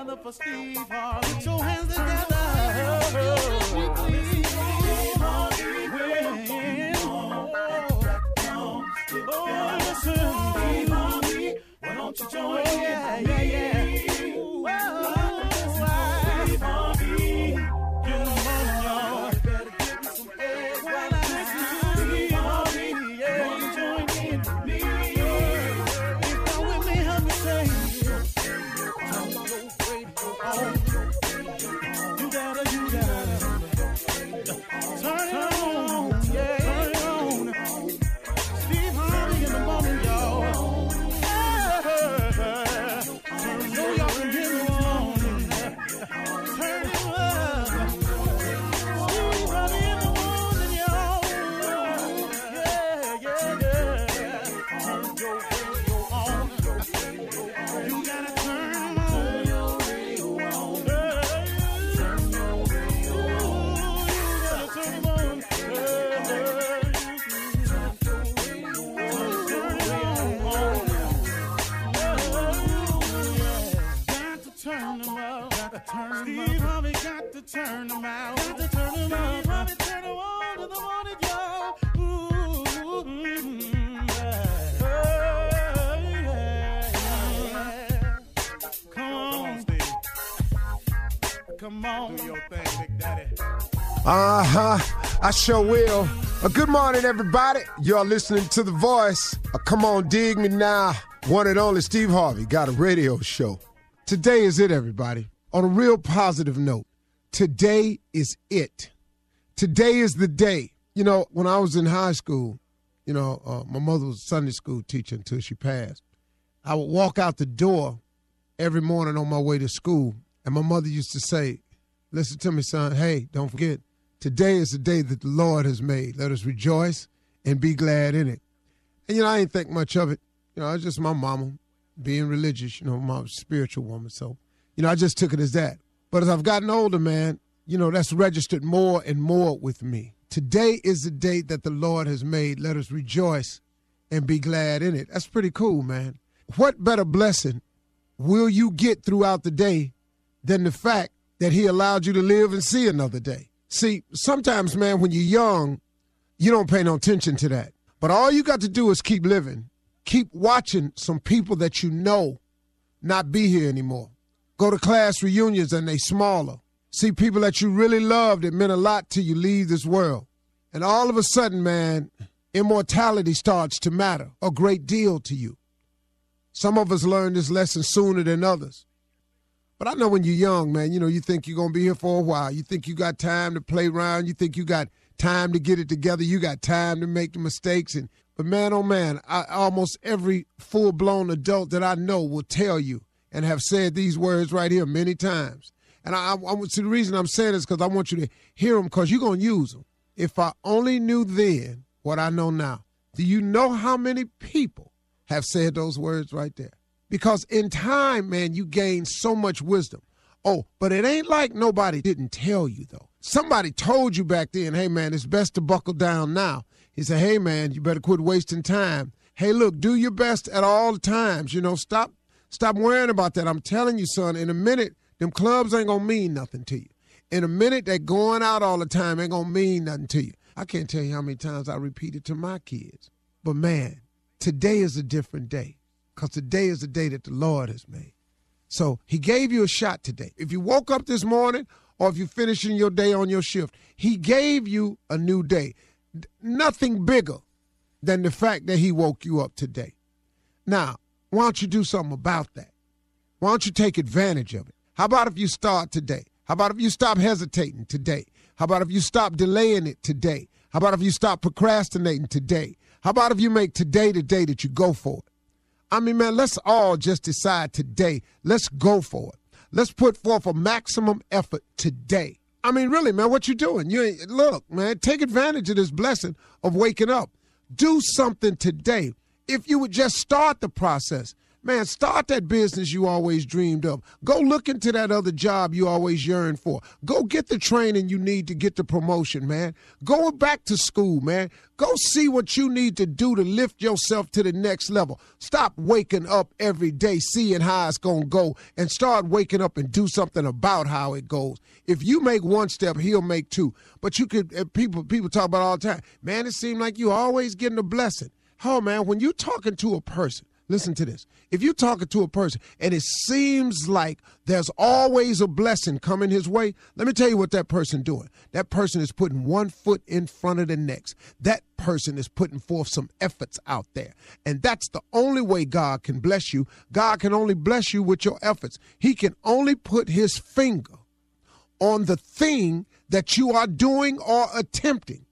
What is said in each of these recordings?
Together for Steve Harvey. Put your hands together. Oh, you join yeah, turn. Got to turn them out. Probably turn on to the morning, y'all. Mm. Come on, Steve. Come on. Do your thing, Big Daddy. Uh huh. I sure will. Uh, good morning, everybody. You're listening to The Voice. Uh, come on, dig me now. One and only Steve Harvey got a radio show. Today is it, everybody. On a real positive note, Today is it. Today is the day. You know, when I was in high school, you know, uh, my mother was a Sunday school teacher until she passed. I would walk out the door every morning on my way to school, and my mother used to say, Listen to me, son. Hey, don't forget, Today is the day that the Lord has made. Let us rejoice and be glad in it. And, you know, I ain't think much of it. You know, it's just my mama being religious, you know, my spiritual woman. So, you know, I just took it as that. But as I've gotten older, man, you know, that's registered more and more with me. Today is the day that the Lord has made. Let us rejoice and be glad in it. That's pretty cool, man. What better blessing will you get throughout the day than the fact that He allowed you to live and see another day? See, sometimes, man, when you're young, you don't pay no attention to that. But all you got to do is keep living, keep watching some people that you know not be here anymore. Go to class reunions and they smaller. See people that you really loved that meant a lot to you leave this world. And all of a sudden, man, immortality starts to matter a great deal to you. Some of us learn this lesson sooner than others. But I know when you're young, man, you know, you think you're going to be here for a while. You think you got time to play around. You think you got time to get it together. You got time to make the mistakes. And But man, oh man, I, almost every full blown adult that I know will tell you and have said these words right here many times. And I, I, I see the reason I'm saying this because I want you to hear them because you're going to use them. If I only knew then what I know now. Do you know how many people have said those words right there? Because in time, man, you gain so much wisdom. Oh, but it ain't like nobody didn't tell you, though. Somebody told you back then, hey, man, it's best to buckle down now. He said, hey, man, you better quit wasting time. Hey, look, do your best at all times. You know, stop stop worrying about that. I'm telling you, son, in a minute, them clubs ain't going to mean nothing to you. In a minute, that going out all the time ain't going to mean nothing to you. I can't tell you how many times I repeat it to my kids. But man, today is a different day because today is the day that the Lord has made. So he gave you a shot today. If you woke up this morning or if you're finishing your day on your shift, he gave you a new day. Nothing bigger than the fact that he woke you up today. Now, why don't you do something about that? Why don't you take advantage of it? How about if you start today? How about if you stop hesitating today? How about if you stop delaying it today? How about if you stop procrastinating today? How about if you make today the day that you go for it? I mean, man, let's all just decide today. Let's go for it. Let's put forth a maximum effort today. I mean, really, man, what you doing? You ain't, look, man, take advantage of this blessing of waking up. Do something today. If you would just start the process, Man, start that business you always dreamed of. Go look into that other job you always yearned for. Go get the training you need to get the promotion, man. Go back to school, man. Go see what you need to do to lift yourself to the next level. Stop waking up every day seeing how it's going to go and start waking up and do something about how it goes. If you make one step, he'll make two. But you could uh, people people talk about all the time. Man, it seemed like you always getting a blessing. Oh man, when you're talking to a person Listen to this. If you're talking to a person and it seems like there's always a blessing coming his way, let me tell you what that person doing. That person is putting one foot in front of the next. That person is putting forth some efforts out there. And that's the only way God can bless you. God can only bless you with your efforts. He can only put his finger on the thing that you are doing or attempting.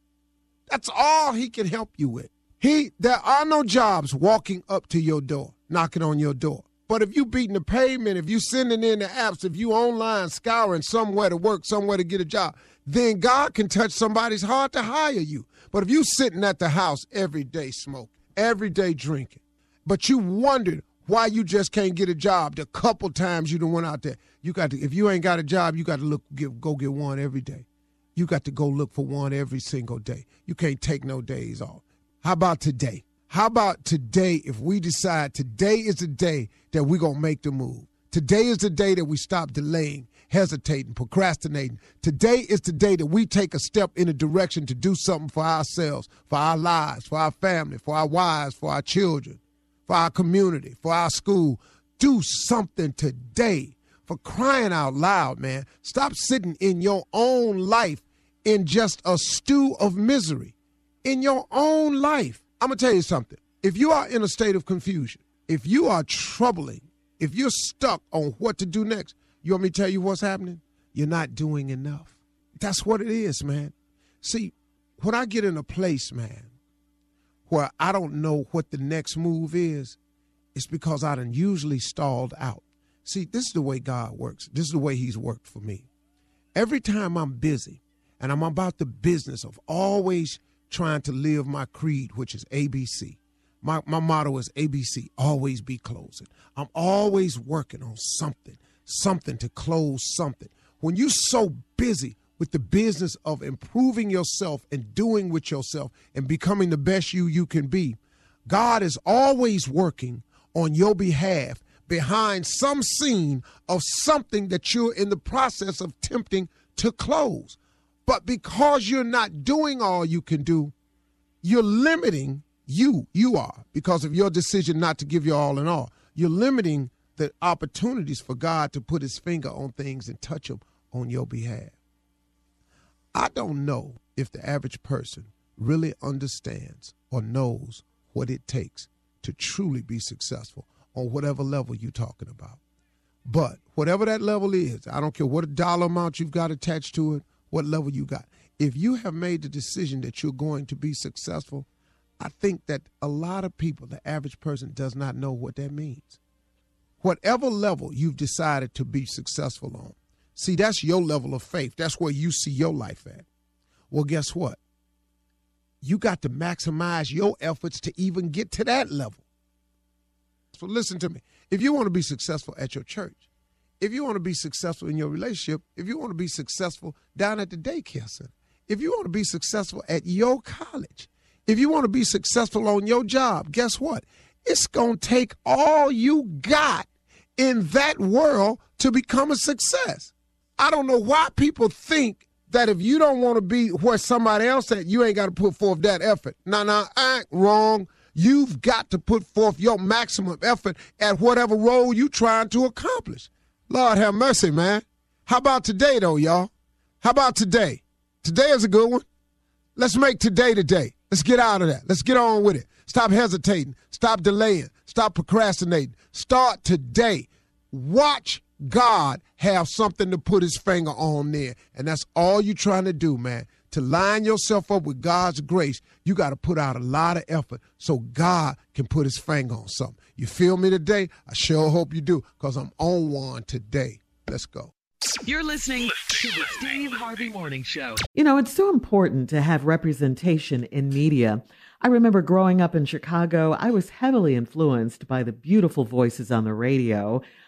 That's all he can help you with. He there are no jobs walking up to your door, knocking on your door. But if you beating the pavement, if you sending in the apps, if you online scouring somewhere to work, somewhere to get a job, then God can touch somebody's heart to hire you. But if you sitting at the house every day smoking, every day drinking, but you wondered why you just can't get a job the couple times you done went out there, you got to if you ain't got a job, you got to look get, go get one every day. You got to go look for one every single day. You can't take no days off. How about today? How about today if we decide today is the day that we're going to make the move? Today is the day that we stop delaying, hesitating, procrastinating. Today is the day that we take a step in a direction to do something for ourselves, for our lives, for our family, for our wives, for our children, for our community, for our school. Do something today for crying out loud, man. Stop sitting in your own life in just a stew of misery in your own life. I'm going to tell you something. If you are in a state of confusion, if you are troubling, if you're stuck on what to do next, you want me to tell you what's happening? You're not doing enough. That's what it is, man. See, when I get in a place, man, where I don't know what the next move is, it's because I done usually stalled out. See, this is the way God works. This is the way He's worked for me. Every time I'm busy, And I'm about the business of always trying to live my creed, which is ABC. My, my motto is ABC, always be closing. I'm always working on something, something to close something. When you're so busy with the business of improving yourself and doing with yourself and becoming the best you you can be, God is always working on your behalf behind some scene of something that you're in the process of tempting to close. But because you're not doing all you can do, you're limiting you, you are, because of your decision not to give your all in all. You're limiting the opportunities for God to put his finger on things and touch them on your behalf. I don't know if the average person really understands or knows what it takes to truly be successful on whatever level you're talking about. But whatever that level is, I don't care what a dollar amount you've got attached to it, what level you got. If you have made the decision that you're going to be successful, I think that a lot of people, the average person, does not know what that means. Whatever level you've decided to be successful on, see, that's your level of faith. That's where you see your life at. Well, guess what? You got to maximize your efforts to even get to that level. So listen to me. If you want to be successful at your church, if you want to be successful in your relationship, if you want to be successful down at the daycare center, if you want to be successful at your college, if you want to be successful on your job, guess what? It's going to take all you got in that world to become a success. I don't know why people think that if you don't want to be where somebody else at, you ain't got to put forth that effort. No, no, I ain't wrong. You've got to put forth your maximum effort at whatever role you're trying to accomplish. Lord have mercy, man. How about today, though, y'all? How about today? Today is a good one. Let's make today today. Let's get out of that. Let's get on with it. Stop hesitating. Stop delaying. Stop procrastinating. Start today. Watch God have something to put his finger on there. And that's all you're trying to do, man. To line yourself up with God's grace, you got to put out a lot of effort so God can put his finger on something. You feel me today? I sure hope you do because I'm on one today. Let's go. You're listening to the Steve Harvey Morning Show. You know, it's so important to have representation in media. I remember growing up in Chicago, I was heavily influenced by the beautiful voices on the radio.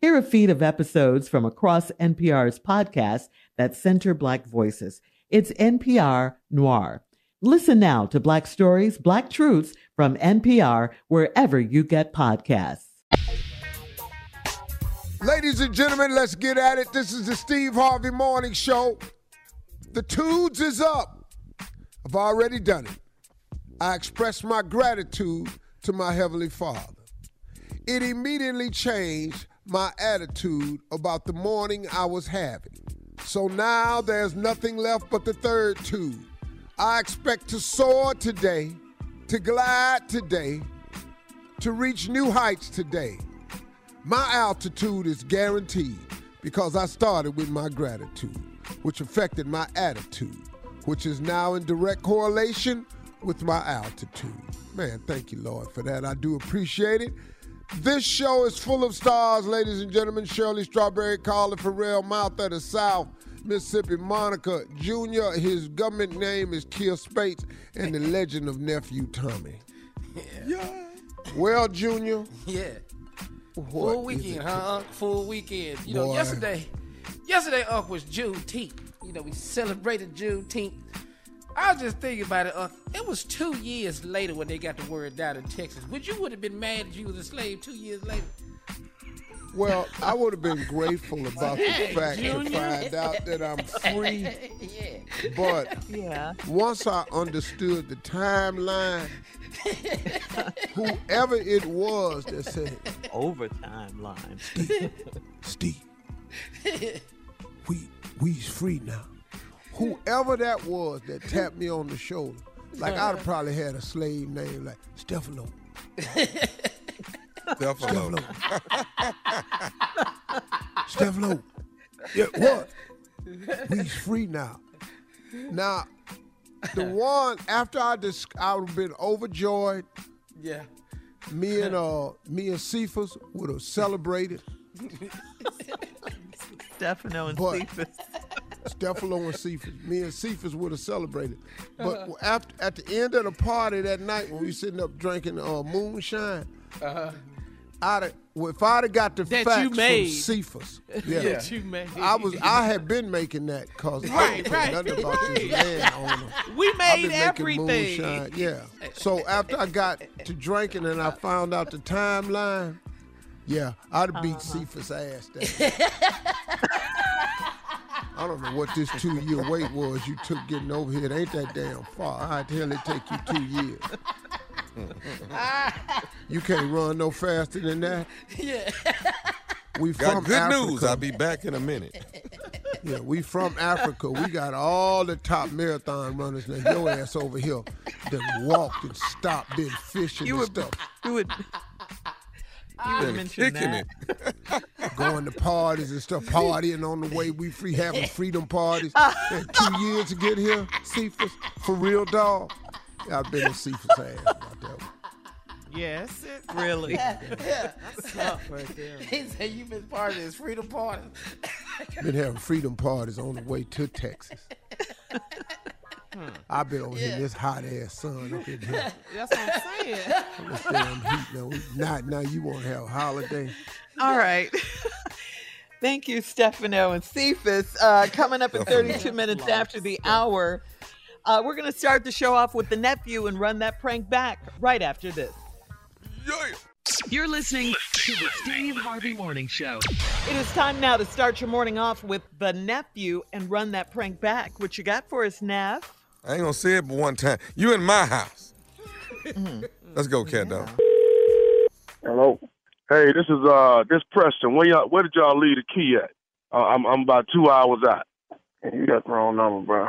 Hear a feed of episodes from across NPR's podcasts that center Black voices. It's NPR Noir. Listen now to Black Stories, Black Truths from NPR wherever you get podcasts. Ladies and gentlemen, let's get at it. This is the Steve Harvey Morning Show. The Tudes is up. I've already done it. I expressed my gratitude to my Heavenly Father. It immediately changed my attitude about the morning I was having. So now there's nothing left but the third tude. I expect to soar today, to glide today, to reach new heights today. My altitude is guaranteed because I started with my gratitude, which affected my attitude, which is now in direct correlation with my altitude. Man, thank you, Lord, for that. I do appreciate it. This show is full of stars, ladies and gentlemen. Shirley Strawberry, Carla Ferrell, Mouth of the South, Mississippi Monica Jr. His government name is Kier Spates, and the legend of Nephew Tommy. Yeah. Well, Junior. Yeah. What Full weekend, it? huh? Full weekend. You know, yesterday, yesterday, Unc was Juneteenth. You know, we celebrated Juneteenth. I was just thinking about it. Uh, it was two years later when they got the word down in Texas. Would you would have been mad if you was a slave two years later? Well, I would have been grateful about the fact Junior. to find out that I'm free. yeah. But Yeah. once I understood the timeline, whoever it was that said, Overtime line. Steve, we we's free now. Whoever that was that tapped me on the shoulder, like I'd have probably had a slave name like Stefano. Stefano. Stefano. Yeah, what? We's free now. Now, the one after I dis- I would have been overjoyed. Yeah. Me and uh me and Cephas would have celebrated. Stefano and But- Cephas. Stefano and Cephas. Me and Cephas would have celebrated. But after at the end of the party that night when we sitting up drinking uh, moonshine, Uh-huh. I'd have, if I'd have got the That facts you made. from Cephas, yeah, That you made. I was I had been making that cause I Right, didn't right, nothing about this right. landowner. We made everything. moonshine, yeah. So after I got to drinking and I found out the timeline, yeah, I'd have beat Uh-huh. Cephas' ass. That I don't know what this two year wait was you took getting over here. It ain't that damn far. How the hell it take you two years? you can't run no faster than that. Yeah. We Got from good Africa. news. I'll be back in a minute. Yeah, we from Africa. We got all the top marathon runners. Now your ass over here that walked and stopped, been fishing You and would, stuff, you would, you would Been mention kicking that. it. going to parties and stuff, partying on the way. We free having freedom parties. Uh, Had two years to get here, Cephas, for real dog. I've been in Cephas' ass about that one. Yes, it really. yeah. That's tough right there. He said you've been part of this freedom party. Been having freedom parties on the way to Texas. I've been over here in this hot ass sun up in here. That's what I'm saying. This damn heat. Now, not now. You want to have a holiday? All right. Thank you, Stefano and Cephas. Uh, coming up in 32 minutes after the hour, uh, we're going to start the show off with the nephew and run that prank back right after this. You're listening to the Steve Harvey Morning Show. It is time now to start your morning off with the nephew and run that prank back. What you got for us, Neff? I ain't gonna say it but one time. You in my house. Mm-hmm. Let's go, cat dog. Hello. Hey, this is uh this Preston. Where y'all where did y'all leave the key at? Uh, I'm I'm about two hours out. You got the wrong number, bro.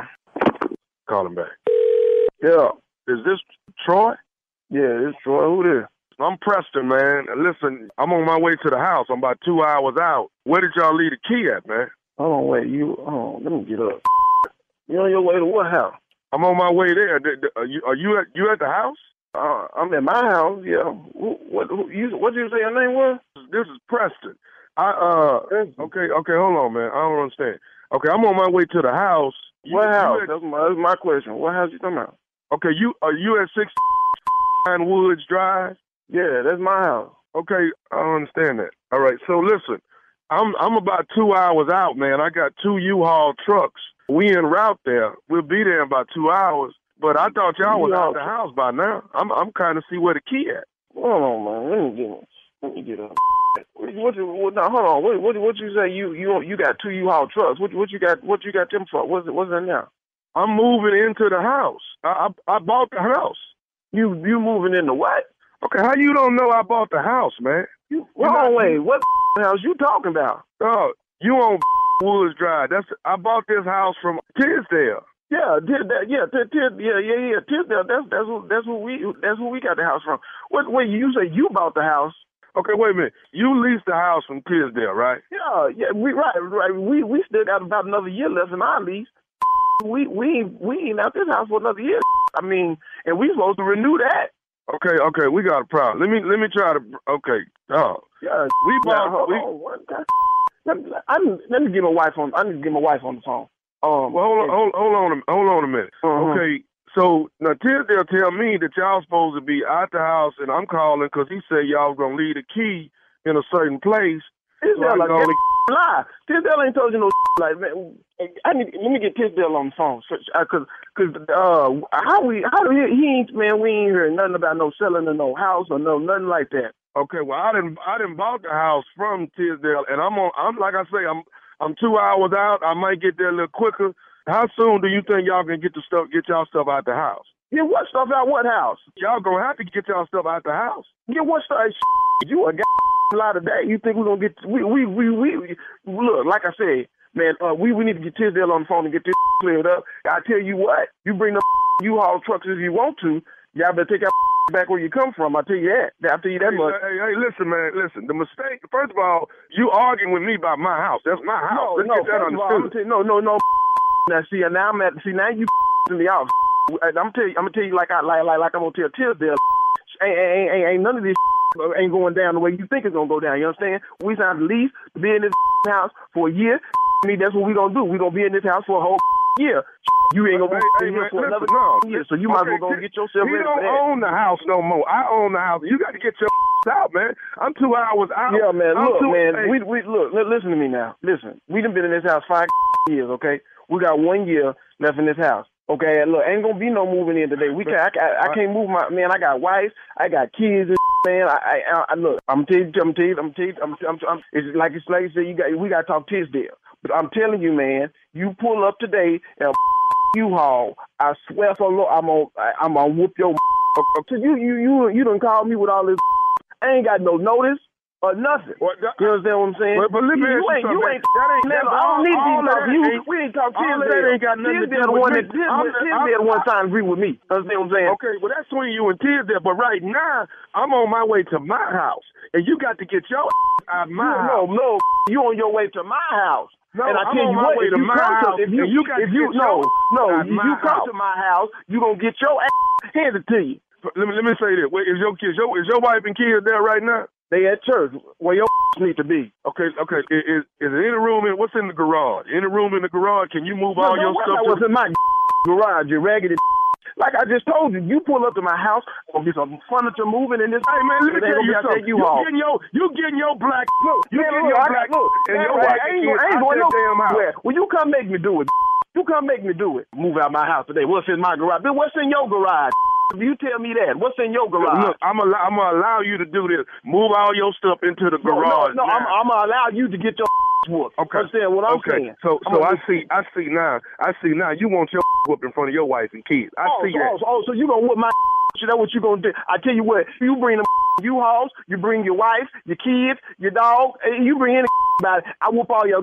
Call him back. Yeah. Is this Troy? Yeah, it's Troy. Who this? I'm Preston, man. Listen, I'm on my way to the house. I'm about two hours out. Where did y'all leave the key at, man? Hold on, wait. You, oh, let me get up. You on your way to what house? I'm on my way there. Are you, are you at you at the house? Uh, I'm at my house. Yeah. Who, what? Who, you, what did you say your name was? This is Preston. I uh. Okay. Okay. Hold on, man. I don't understand. Okay, I'm on my way to the house. what house? that's, my, that's my question. What house you talking about? Okay, you are you at six Pine Woods Drive? Yeah, that's my house. Okay, I don't understand that. All right, so listen, I'm I'm about two hours out, man. I got two U-Haul trucks. We en route there. We'll be there in about two hours. But I thought y'all was out the house by now. I'm I'm kind of see where the key at. Hold on, man. Let me get let me get up. What, what, you- what, now, hold on. What, what, what you say? You you you got two U-Haul trucks. What what you got? What you got them for? What's it? What's it now? I'm moving into the house. I I, I bought the house. You you moving into what? Okay, how you don't know I bought the house, man? You, Wrong way. What house you talking about? Oh, you on Woods Drive. That's I bought this house from Tisdale. Yeah, that, yeah, Tis, Tis, yeah, yeah, yeah. Tisdale. That's that's who that's who we that's who we got the house from. What? Wait, you say you bought the house? Okay, wait a minute. You leased the house from Tisdale, right? Yeah, yeah. We right, right. We we still got about another year left in our lease. We we we ain't out this house for another year. I mean, and we supposed to renew that. Okay, okay, we got a problem. Let me let me try to. Okay, oh, yeah, we bought. we, let, me, I, let me get my wife on. I need to get my wife on the phone. Um, well, hold on, hold, hold on, a, hold on a minute. Uh-huh. Okay, so now Tisdale tell me that y'all supposed to be at the house, and I'm calling because he said y'all gonna leave the key in a certain place. Tisdale I like only- lie. Tisdale ain't told you no like man. I need let me get Tisdale on the phone because Cause uh, how we how do he, he ain't man? We ain't heard nothing about no selling of no house or no nothing like that. Okay, well I didn't I didn't bought the house from Tisdale, and I'm on. I'm like I say, I'm I'm two hours out. I might get there a little quicker. How soon do you think y'all can get the stuff get y'all stuff out the house? Get what stuff out what house? Y'all gonna have to get y'all stuff out the house. Get what stuff? You a lot of that. You think we're gonna get we we we we, we look like I said, man. Uh, we we need to get Tisdale on the phone and get this cleared up. I tell you what, you bring the U-Haul trucks if you want to. Y'all better take that back where you come from. I tell you that. I tell you that hey, much. Hey, hey, listen, man, listen. The mistake. First of all, you arguing with me about my house. That's my house. No, Let's no, get that all, I'm understood. gonna tell you, no, no, no. Now see, now I'm at see now you in the house. I'm tell you, I'm gonna tell you like I like like like I'm gonna tell Tisdale. Ain't, ain't, ain't, ain't none of this ain't going down the way you think it's gonna go down. You understand? We signed a lease to be in this house for a year. I mean, that's what we gonna do. We gonna be in this house for a whole year. You ain't gonna be Hey, here for man, another listen, no. year. So you might as well go get yourself ready don't for own the house no more. I own the house. You got to get your out, man. I'm two hours out. Yeah, man. I'm Look, two- man. hey, We we look. Listen to me now. Listen. We done been in this house five years. Okay. We got one year left in this house. Okay. Look, ain't gonna be no moving in today. We can I, I, I can't move my man. I got wife. I got kids. And man, I, I, I look. I'm tell you. I'm tell you. I'm tell you. I'm, I'm, I'm, It's like it's like you said. You got. We got to talk Tisdale. But I'm telling you, man. You pull up today and U-Haul. I swear for Lord, I'm on. I'm gonna whoop your. Cause you you you you done called me with all this. I ain't got no notice or nothing. you understand what I'm saying? But- but let me you, you ain't, you ain't, That ain't- that's I don't need to all talk to you. ain't- we ain't talk all of that ain't got nothing to do with one me. that Tisdale, I'm- Tisdale I'm- the one to agree with me. Understand what I'm saying? Okay, well that's between you and Tisdale, but right now I'm on my way to my house, and you got to get your out of my no, house. no, no. You on your way to my house. No, and I I'm tell you what, if to you my come house, to, if you, you if you no, no, if you come house. to my house, you gonna get your ass handed to you. Let me let me say this: Wait, is your kids, your is your wife and kids there right now? They at church where your need to be. Okay, okay. Is, is is there any room in what's in the garage? Any room in the garage? Can you move No, all don't your stuff? to what's in my garage, you raggedy. Like I just told you, you pull up to my house, gonna be some furniture moving in this. Hey man, let me tell you be out there something. You U-Haul. getting your you getting your black look. You Man, getting look, your black look, and man, your man, wife I ain't, kids I ain't out going that damn house. nowhere. Well, you come make me do it. You come make me do it. Move out my house today. What's in my garage? Bill, What's in your garage? You tell me that. What's in your garage? Look, I'm gonna I'm gonna allow you to do this. Move all your stuff into the garage. no, no. I'm. I'm gonna allow you to get your whooped. Okay. Understand what I'm okay. saying? So so I see I see now I see now you want your whooped in front of your wife and kids. I oh, see so, that. oh, so oh, you gonna whoop my That's what you gonna do. I tell you what. You bring them U-Hauls. You bring your wife, your kids, your dog. and You bring any about it. I whoop all your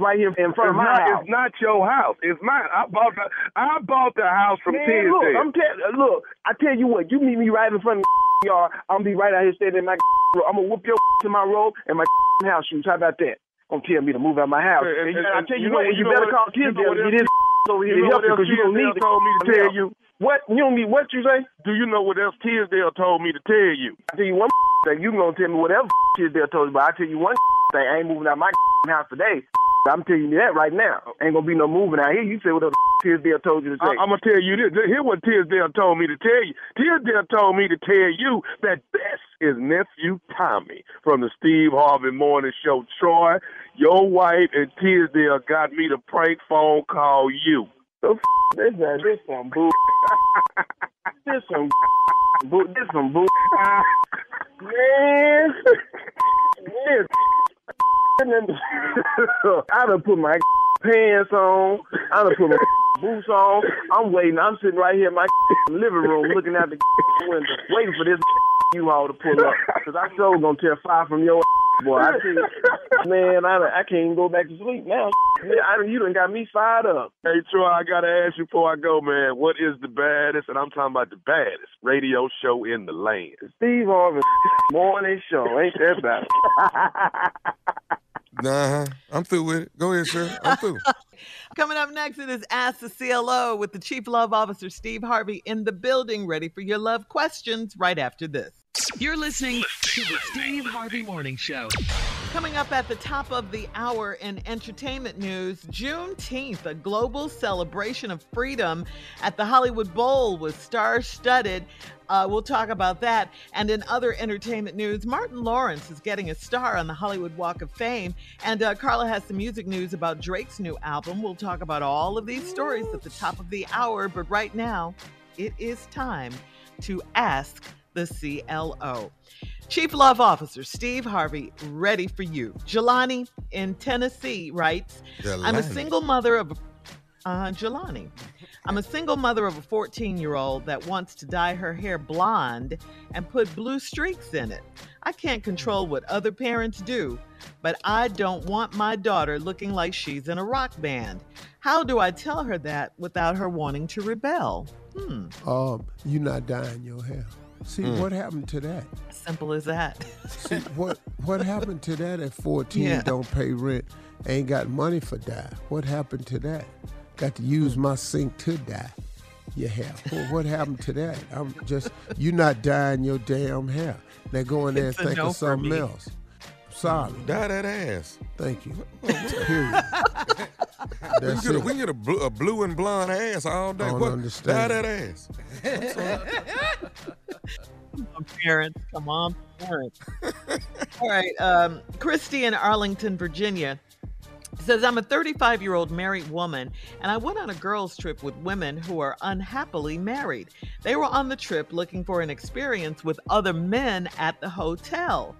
right here in front It's of my not, house. it's not your house. It's mine. I bought the I bought the house from Man, look, I'm tell, uh, look, I tell you what, you meet me right in front of the yard, I'm gonna be right out here standing in my robe. I'm gonna whoop your in my robe and my house shoes. How about that? Gonna tell me to move out my house. And- And, and- I tell you, you know- what, you know better what- call you know Tisdale what and get his over here You to help you because you don't Tisdale need told me to tell you? What? You don't need what you say? Do you know what else Tisdale told me to tell you? I tell you one thing, you gonna tell me whatever Tisdale told you, but I tell you one thing, I ain't moving out my house today. I'm telling you that right now. Ain't gonna be no moving out here. You say whatever Tisdale told you to say. I, am gonna tell you this. Hear what Tisdale told me to tell you. Tisdale told me to tell you that this is nephew Tommy from the Steve Harvey Morning Show. Troy, your wife and Tisdale got me to prank phone call you. So f- this uh, this some boo. this some boo. This some boo. Man, this. I done put my pants on. I done put my boots on. I'm waiting. I'm sitting right here in my living room looking out the window, waiting for this you all to pull up. Cause I sure gonna tear fire from your boy. I tell you, man, I, I can't even go back to sleep now. Man, I, you done got me fired up. Hey Troy, I gotta ask you before I go, man. What is the baddest, and I'm talking about the baddest radio show in the land? Steve Harvey morning show. Ain't that about it? Nah, I'm through with it. Go ahead, sir. I'm through. Coming up next, it is Ask the CLO with the Chief Love Officer Steve Harvey in the building, ready for your love questions right after this. You're listening to the Steve Harvey Morning Show. Coming up at the top of the hour in entertainment news, Juneteenth, a global celebration of freedom at the Hollywood Bowl was star studded. Uh, we'll talk about that. And in other entertainment news, Martin Lawrence is getting a star on the Hollywood Walk of Fame. And uh, Carla has some music news about Drake's new album. We'll talk about all of these stories at the top of the hour. But right now, it is time to ask the CLO. Chief Love Officer Steve Harvey, ready for you. Jelani in Tennessee writes, I'm a single mother of a uh, Jelani. I'm a single mother of a 14 year old that wants to dye her hair blonde and put blue streaks in it. I can't control what other parents do, but I don't want my daughter looking like she's in a rock band. How do I tell her that without her wanting to rebel? Hmm, Um, you not dyeing your hair. See Mm. what happened to that? simple as that. See what what happened to that at 14? Yeah. Don't pay rent, ain't got money for dye. What happened to that? Got to use my sink to dye your hair. Well, what happened to that? I'm just you not dyeing your damn hair. Now go in there It's and think no of something else. Sorry. Dye that ass. Thank you. Period. We can get, a, we can get a, blue, a blue and blonde ass all day. I don't What? understand. Dye that ass. Come on, parents. Come on, parents. All right. Um, Christy in Arlington, Virginia says, I'm a 35 year old married woman, and I went on a girls' trip with women who are unhappily married. They were on the trip looking for an experience with other men at the hotel.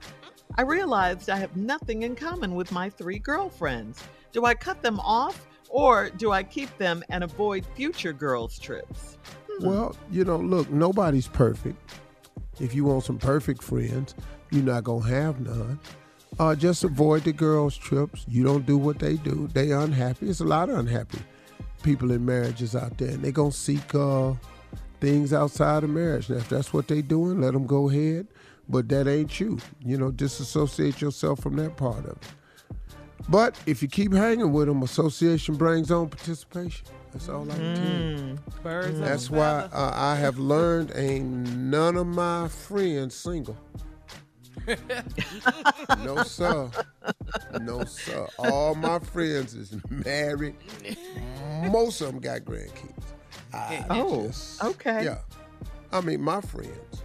I realized I have nothing in common with my three girlfriends. Do I cut them off, or do I keep them and avoid future girls' trips? Well, you know, look, nobody's perfect. If you want some perfect friends, you're not gonna have none. Uh, just avoid the girls' trips. You don't do what they do. They unhappy. It's a lot of unhappy people in marriages out there, and they're gonna seek uh, things outside of marriage. Now, if that's what they're doing, let them go ahead. But that ain't you. You know, disassociate yourself from that part of it. But if you keep hanging with them, association brings on participation. That's all I can tell you. Birds of That's why uh, I have learned ain't none of my friends single. no sir, no sir. All my friends is married. Most of them got grandkids. I Oh, just- okay. Yeah, I mean my friends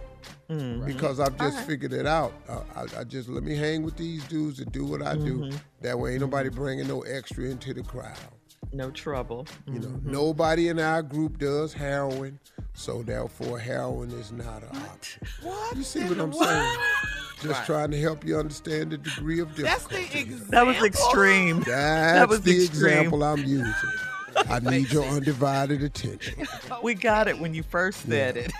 Mm. because I've just Alright. figured it out. Uh, I, I just let me hang with these dudes and do what I do. Mhm. That way, ain't nobody bringing no extra into the crowd. No trouble. You know, Mhm. nobody in our group does heroin, so therefore heroin is not a option. What? You see what I'm saying? Just trying to help you understand the degree of That's the difficulty. example. That was extreme. That's was the extreme. example I'm using. I need your undivided attention. We got it when you first said it.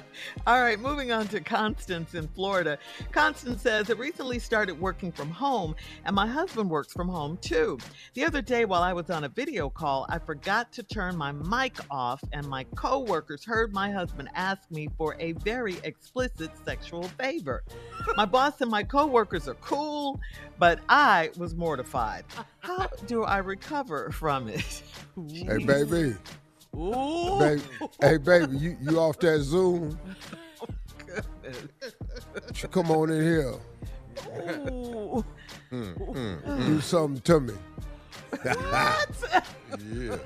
All right, moving on to Constance in Florida. Constance says, I recently started working from home, and my husband works from home too. The other day, while I was on a video call, I forgot to turn my mic off, and my coworkers heard my husband ask me for a very explicit sexual favor. My boss and my coworkers are cool, but I was mortified. How do I recover from it? Hey, baby. Ooh. Baby, hey, baby, you, you off that Zoom? You Come on in here. Ooh. Mm, mm, mm. Do something to me. what? yeah.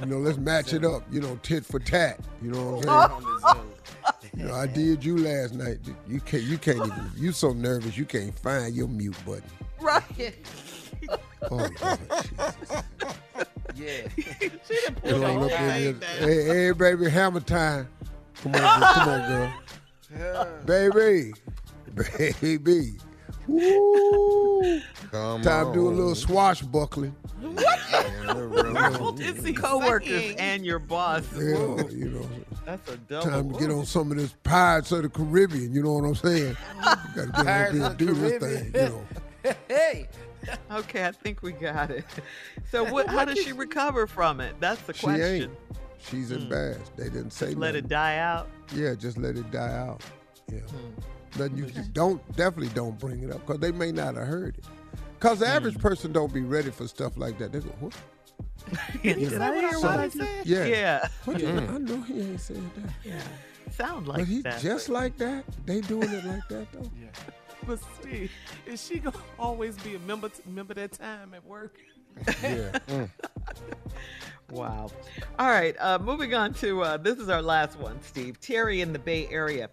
You know, let's match it up. You know, tit for tat. You know what I'm saying? You know, I did you last night. You can't. You can't even. You so nervous. You can't find your mute button. Right. Oh, Lord, Yeah. You know, look in here. Hey, hey, baby, hammer time. Come on, girl. come on, girl. Baby, baby. Woo. Come Time to do a little swashbuckling. What is he coworkers and your boss? Yeah, Ooh, you know. That's a double. Time to get on some of this Pirates of the Caribbean. You know what I'm saying? Got to get Pirates on of and the do this Caribbean. thing. You know. Hey. Okay, I think we got it. So, what, how does she recover from it? That's the question. She question. ain't. She's embarrassed. They didn't say Let nothing. it die out. Yeah, just let it die out. Yeah. Hmm. Nothing you don't definitely don't bring it up because they may not have heard it. Because the Hmm. average person don't be ready for stuff like that. They go, what? Did I hear what I said? Yeah. Yeah. What you- I know he ain't said that. Yeah. Sound like but he that. just like that. They doing it like that though. Yeah. But Steve, is she gonna always be a member? Remember that time at work? Yeah. Mm. Wow. All right. Uh, moving on to uh, this is our last one, Steve. Terry in the Bay Area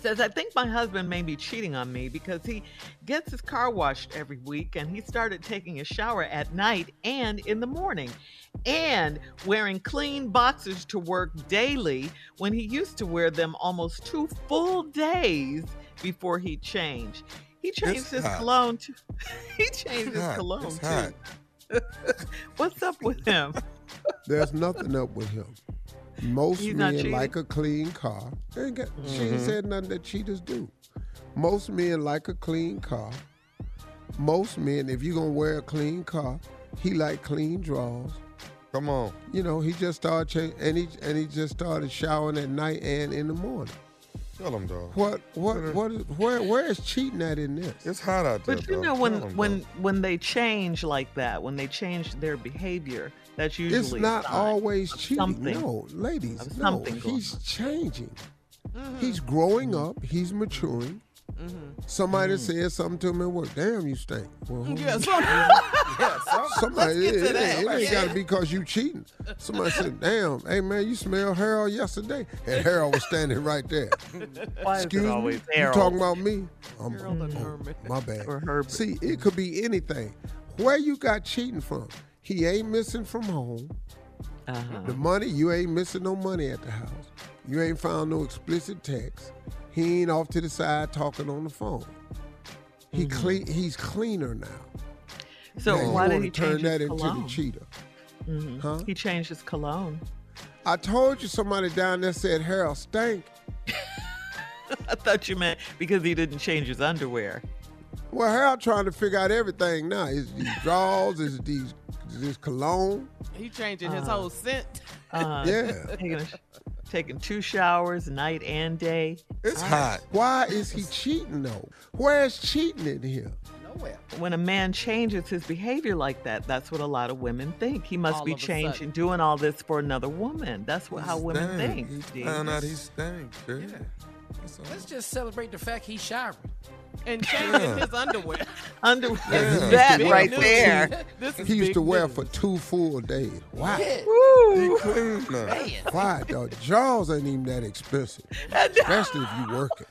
says, I think my husband may be cheating on me because he gets his car washed every week and he started taking a shower at night and in the morning and wearing clean boxers to work daily when he used to wear them almost two full days before he changed. He changed It's his hot. cologne too. he changed It's his hot. cologne It's too. hot. What's up with him? There's nothing up with him. Most He's men cheating? like a clean car. They ain't got, She ain't Mhm. said nothing that cheaters do. Most men like a clean car. Most men, if you're gonna wear a clean car, he like clean drawers. Come on. You know, he just started cha- and he and he just started showering at night and in the morning. Tell him, dog. What what what is where where is cheating at in this? It's hot out there, But you dog. know when Tell 'em, when dog. when they change like that, when they change their behavior, that's usually It's not always cheating. Something. No, ladies, no. something going He's on. changing. Mm-hmm. He's growing mm-hmm. up. He's maturing. Somebody said something to him at work. Damn, you stink. Well, who- Yeah, some, yeah, some, Somebody, let's get it, to it that. ain't, it ain't got to be because you cheating. Somebody said, "Damn, hey man, you smell Harold yesterday," and Harold was standing right there. Why Excuse me, always you talking about me? Um, Harold and oh, Herman. my bad. See, it could be anything. Where you got cheating from? He ain't missing from home. Uh-huh. The money, you ain't missing no money at the house. You ain't found no explicit text. He ain't off to the side talking on the phone. He clean. He's cleaner now. So Now, why did wanna he turn that his into cologne? the cheater? Mhm. Huh? He changed his cologne. I told you somebody down there said Harold stank. I thought you meant because he didn't change his underwear. Well, Harold trying to figure out everything now. Is it these drawers? Is it these is this cologne? He changing his Uh, whole scent. Uh, Yeah. taking, two showers, night and day. It's hot. Why is he cheating though? Where's cheating in here? Nowhere. When a man changes his behavior like that, that's what a lot of women think. He must All be changing, sudden. doing all this for another woman. That's what, how women Stank. think. He Steve. found out he stank, dude. Yeah. That's all. Let's just celebrate the fact he's showering. And changing Yeah. his underwear. Underwear. Yeah. That right news. there. This is He used to wear news. for two full days. Why? He Woo. clean now. Man. Why? The jaws ain't even that expensive, especially if you working.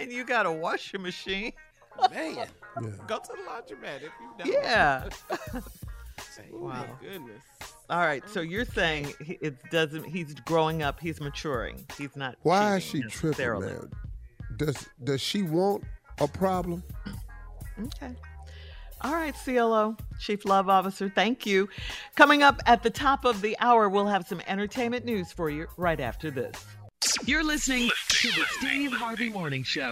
and you got a washing machine. Man. Yeah. Go to the laundromat if you don't. Yeah. Ooh, Wow. my goodness. All right. So you're saying he- it doesn't. He's growing up. He's maturing. He's not. Why is she tripping, man? Does does she want a problem? Okay. All right, CLO, Chief Love Officer, thank you. Coming up at the top of the hour, we'll have some entertainment news for you right after this. You're listening to the Steve Harvey Morning Show.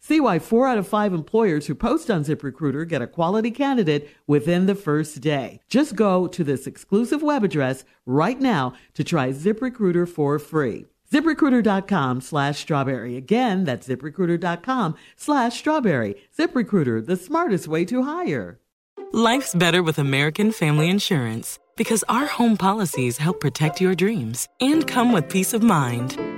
See why four out of five employers who post on ZipRecruiter get a quality candidate within the first day. Just go to this exclusive web address right now to try ZipRecruiter for free. ZipRecruiter.com slash strawberry. Again, that's ZipRecruiter.com slash strawberry. ZipRecruiter, the smartest way to hire. Life's better with American Family Insurance because our home policies help protect your dreams and come with peace of mind.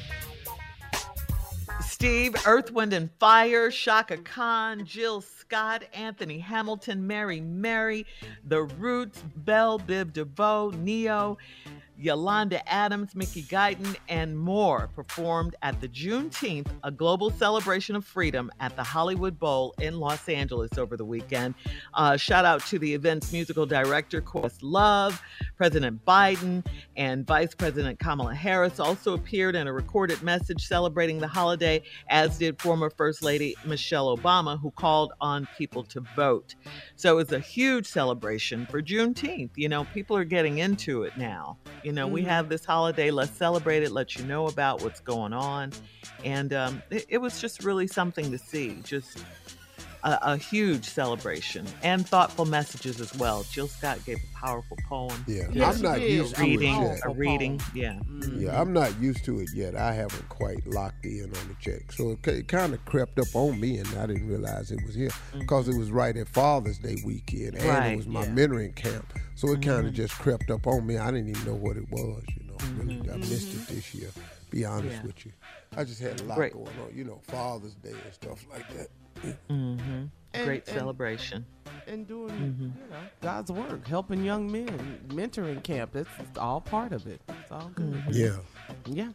Steve, Earth, Wind, and Fire, Chaka Khan, Jill Scott, Anthony Hamilton, Mary Mary, The Roots, Bell Biv DeVoe, Ne-Yo, Yolanda Adams, Mickey Guyton, and more performed at the Juneteenth, a global celebration of freedom at the Hollywood Bowl in Los Angeles over the weekend. Uh, shout out to the event's musical director, Questlove, President Biden, and Vice President Kamala Harris also appeared in a recorded message celebrating the holiday, as did former First Lady Michelle Obama, who called on people to vote. So it was a huge celebration for Juneteenth. You know, people are getting into it now. You know, we Mhm. have this holiday. Let's celebrate it. Let you know about what's going on, and um, it, it was just really something to see. Just a, a huge celebration and thoughtful messages as well. Jill Scott gave a powerful poem. Yeah, Yeah, I'm not used to reading, it yet. a reading. Yeah. Yeah, I'm not used to it yet. I haven't quite locked in on the check. So it, it kind of crept up on me, and I didn't realize it was here mm. because it was right at Father's Day weekend, and Right, it was my yeah. mentoring camp. So it kind of just crept up on me. I didn't even know what it was. You know, really, I missed it this year. Be honest Yeah. with you, I just had a lot Great. going on. You know, Father's Day and stuff like that. Mm-hmm. And- Great and- celebration. and doing Mhm. you know God's work, helping young men, mentoring camp. That's it's all part of it. It's all good. Mhm. Yeah. Yeah.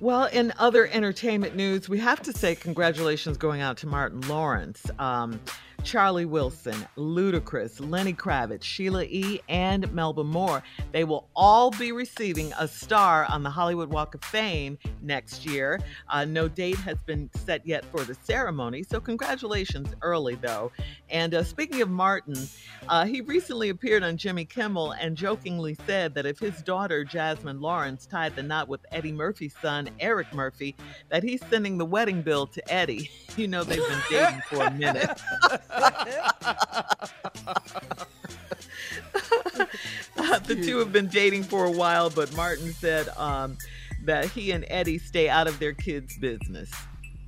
Well, in other entertainment news, we have to say congratulations going out to Martin Lawrence, um, Charlie Wilson, Ludacris, Lenny Kravitz, Sheila E., and Melba Moore. They will all be receiving a star on the Hollywood Walk of Fame next year. Uh, no date has been set yet for the ceremony, so congratulations early, though. And uh, speaking of Martin, uh, he recently appeared on Jimmy Kimmel and jokingly said that if his daughter, Jasmine Lawrence, tied the knot with Eddie Murphy's son, Eric Murphy, that he's sending the wedding bill to Eddie. You know, they've been dating for a minute. the two have been dating for a while, but Martin said um, that he and Eddie stay out of their kids' business.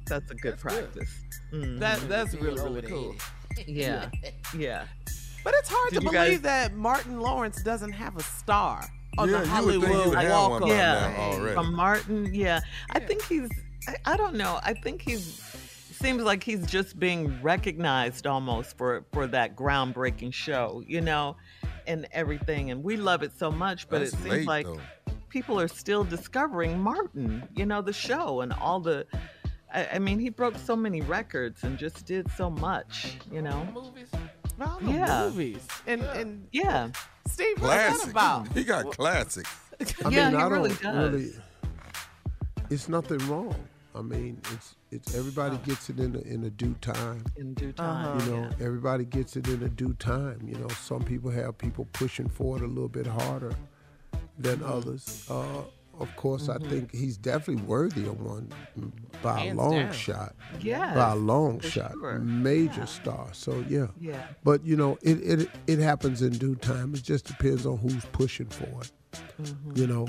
That's a good practice. Mhm. That that's really really cool. yeah, yeah. But it's hard Did to believe guys- that Martin Lawrence doesn't have a star on Yeah, the you would think he Hollywood would have Walk one of by yeah, now already. from Martin. Yeah, I think he's. I, I don't know. I think he's. Seems like he's just being recognized almost for for that groundbreaking show, you know, and everything. And we love it so much, but That's it seems late, like though. people are still discovering Martin, you know, the show and all the. I, I mean, he broke so many records and just did so much, you know. Movies. All the Yeah. movies. And and Yeah. Steve, what's that Classic. about? He got classics. I Yeah, mean, he I really don't does. really. It's nothing wrong. I mean, it's it's everybody gets it in a, in a due time. In due Uh-huh. time. You know, yeah. everybody gets it in a due time. You know, some people have people pushing for it a little bit harder than Mm-hmm. others. Uh, of course, I think he's definitely worthy of one by Hands a long down. shot. Yes, by a long shot, sure. major Yeah. star. So yeah. Yeah. But you know, it, it it happens in due time. It just depends on who's pushing for it. Mm-hmm. You know,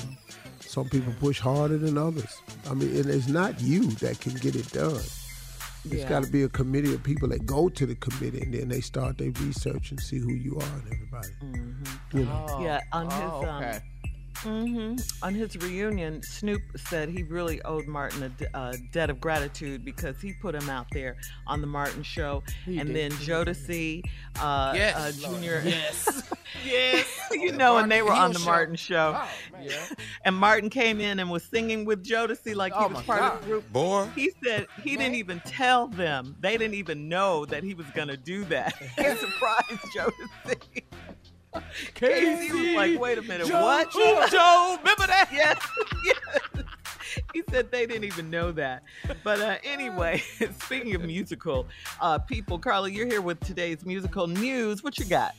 some people push harder than others. I mean, and it's not you that can get it done. It's Yeah. got to be a committee of people that go to the committee and then they start their research and see who you are and everybody. You know, Oh, Yeah, on his oh, um, okay. Hmm On his reunion, Snoop said he really owed Martin a, debt of gratitude because he put him out there on the Martin Show, He and did. then Jodeci, uh, Yes, uh, Junior, Yes. yes, you know, and they were Martin on the show. Martin Show, Oh, man. and Martin came in and was singing with Jodeci like he Oh, was my part of the group. Boy, He said he didn't even tell them; they didn't even know that he was gonna do that. He surprised Jodeci. K-Ci was like, "Wait a minute, Joe, what?" Joe, remember that? yes, yes. He said they didn't even know that. But uh, anyway, speaking of musical uh, people, Carla, you're here with today's musical news. What you got?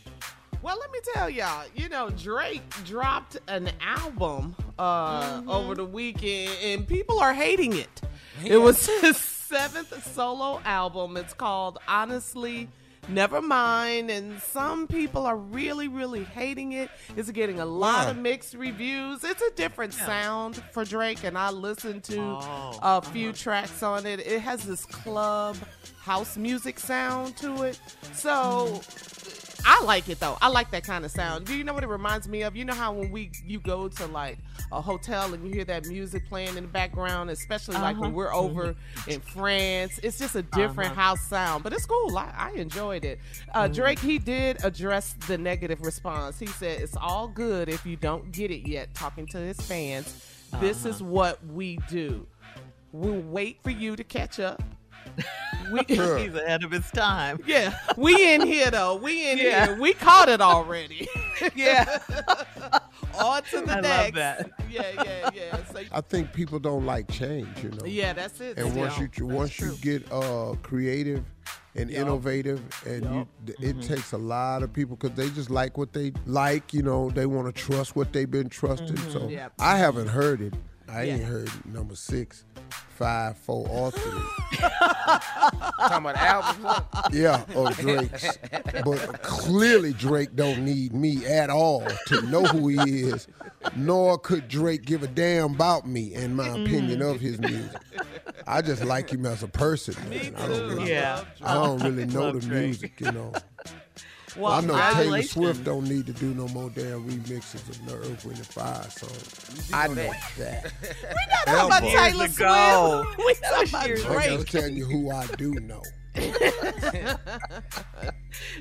Well, let me tell y'all, you know, Drake dropped an album uh, over the weekend and people are hating it. It was his seventh solo album. It's called Honestly Never Mind, and some people are really, really hating it. It's getting a lot Why? of mixed reviews. It's a different sound for Drake, and I listened to Oh, a uh-huh. few tracks on it. It has this club house music sound to it. So hmm. I like it though. I like that kind of sound. Do you know what it reminds me of? You know how when we you go to like a hotel and you hear that music playing in the background, especially like when Uh-huh. we're over in France. It's just a different Uh-huh. house sound, but it's cool. I, I enjoyed it. Uh, Drake he did address the negative response. He said it's all good if you don't get it yet. Talking to his fans, this is what we do. We'll wait for you to catch up. We, He's ahead of his time. yeah, we in here though. We in Yeah. here. We caught it already. Yeah. On to the I love next. that. Yeah, yeah, yeah. So, I think people don't like change, you know. yeah, that's it. And once still. you once you get uh, creative and Yup. innovative, and you, it Mm-hmm. takes a lot of people because they just like what they like. You know, they want to trust what they've been trusted. So Mm-hmm. Yep. I haven't heard it. I Yeah. ain't heard number six, five, four, or three. Talking about albums. Yeah, oh, or Drake's. But clearly Drake don't need me at all to know who he is, nor could Drake give a damn about me and my opinion of his music. I just like him as a person. Man. I don't really, Yeah. I don't really know the Drake. music, you know. Well, I know Taylor. Swift don't need to do no more damn remixes of the Earth, Wind, and Fire song. I know that. We're not talking about Taylor Swift. We're talking about years I'm just telling you who I do know.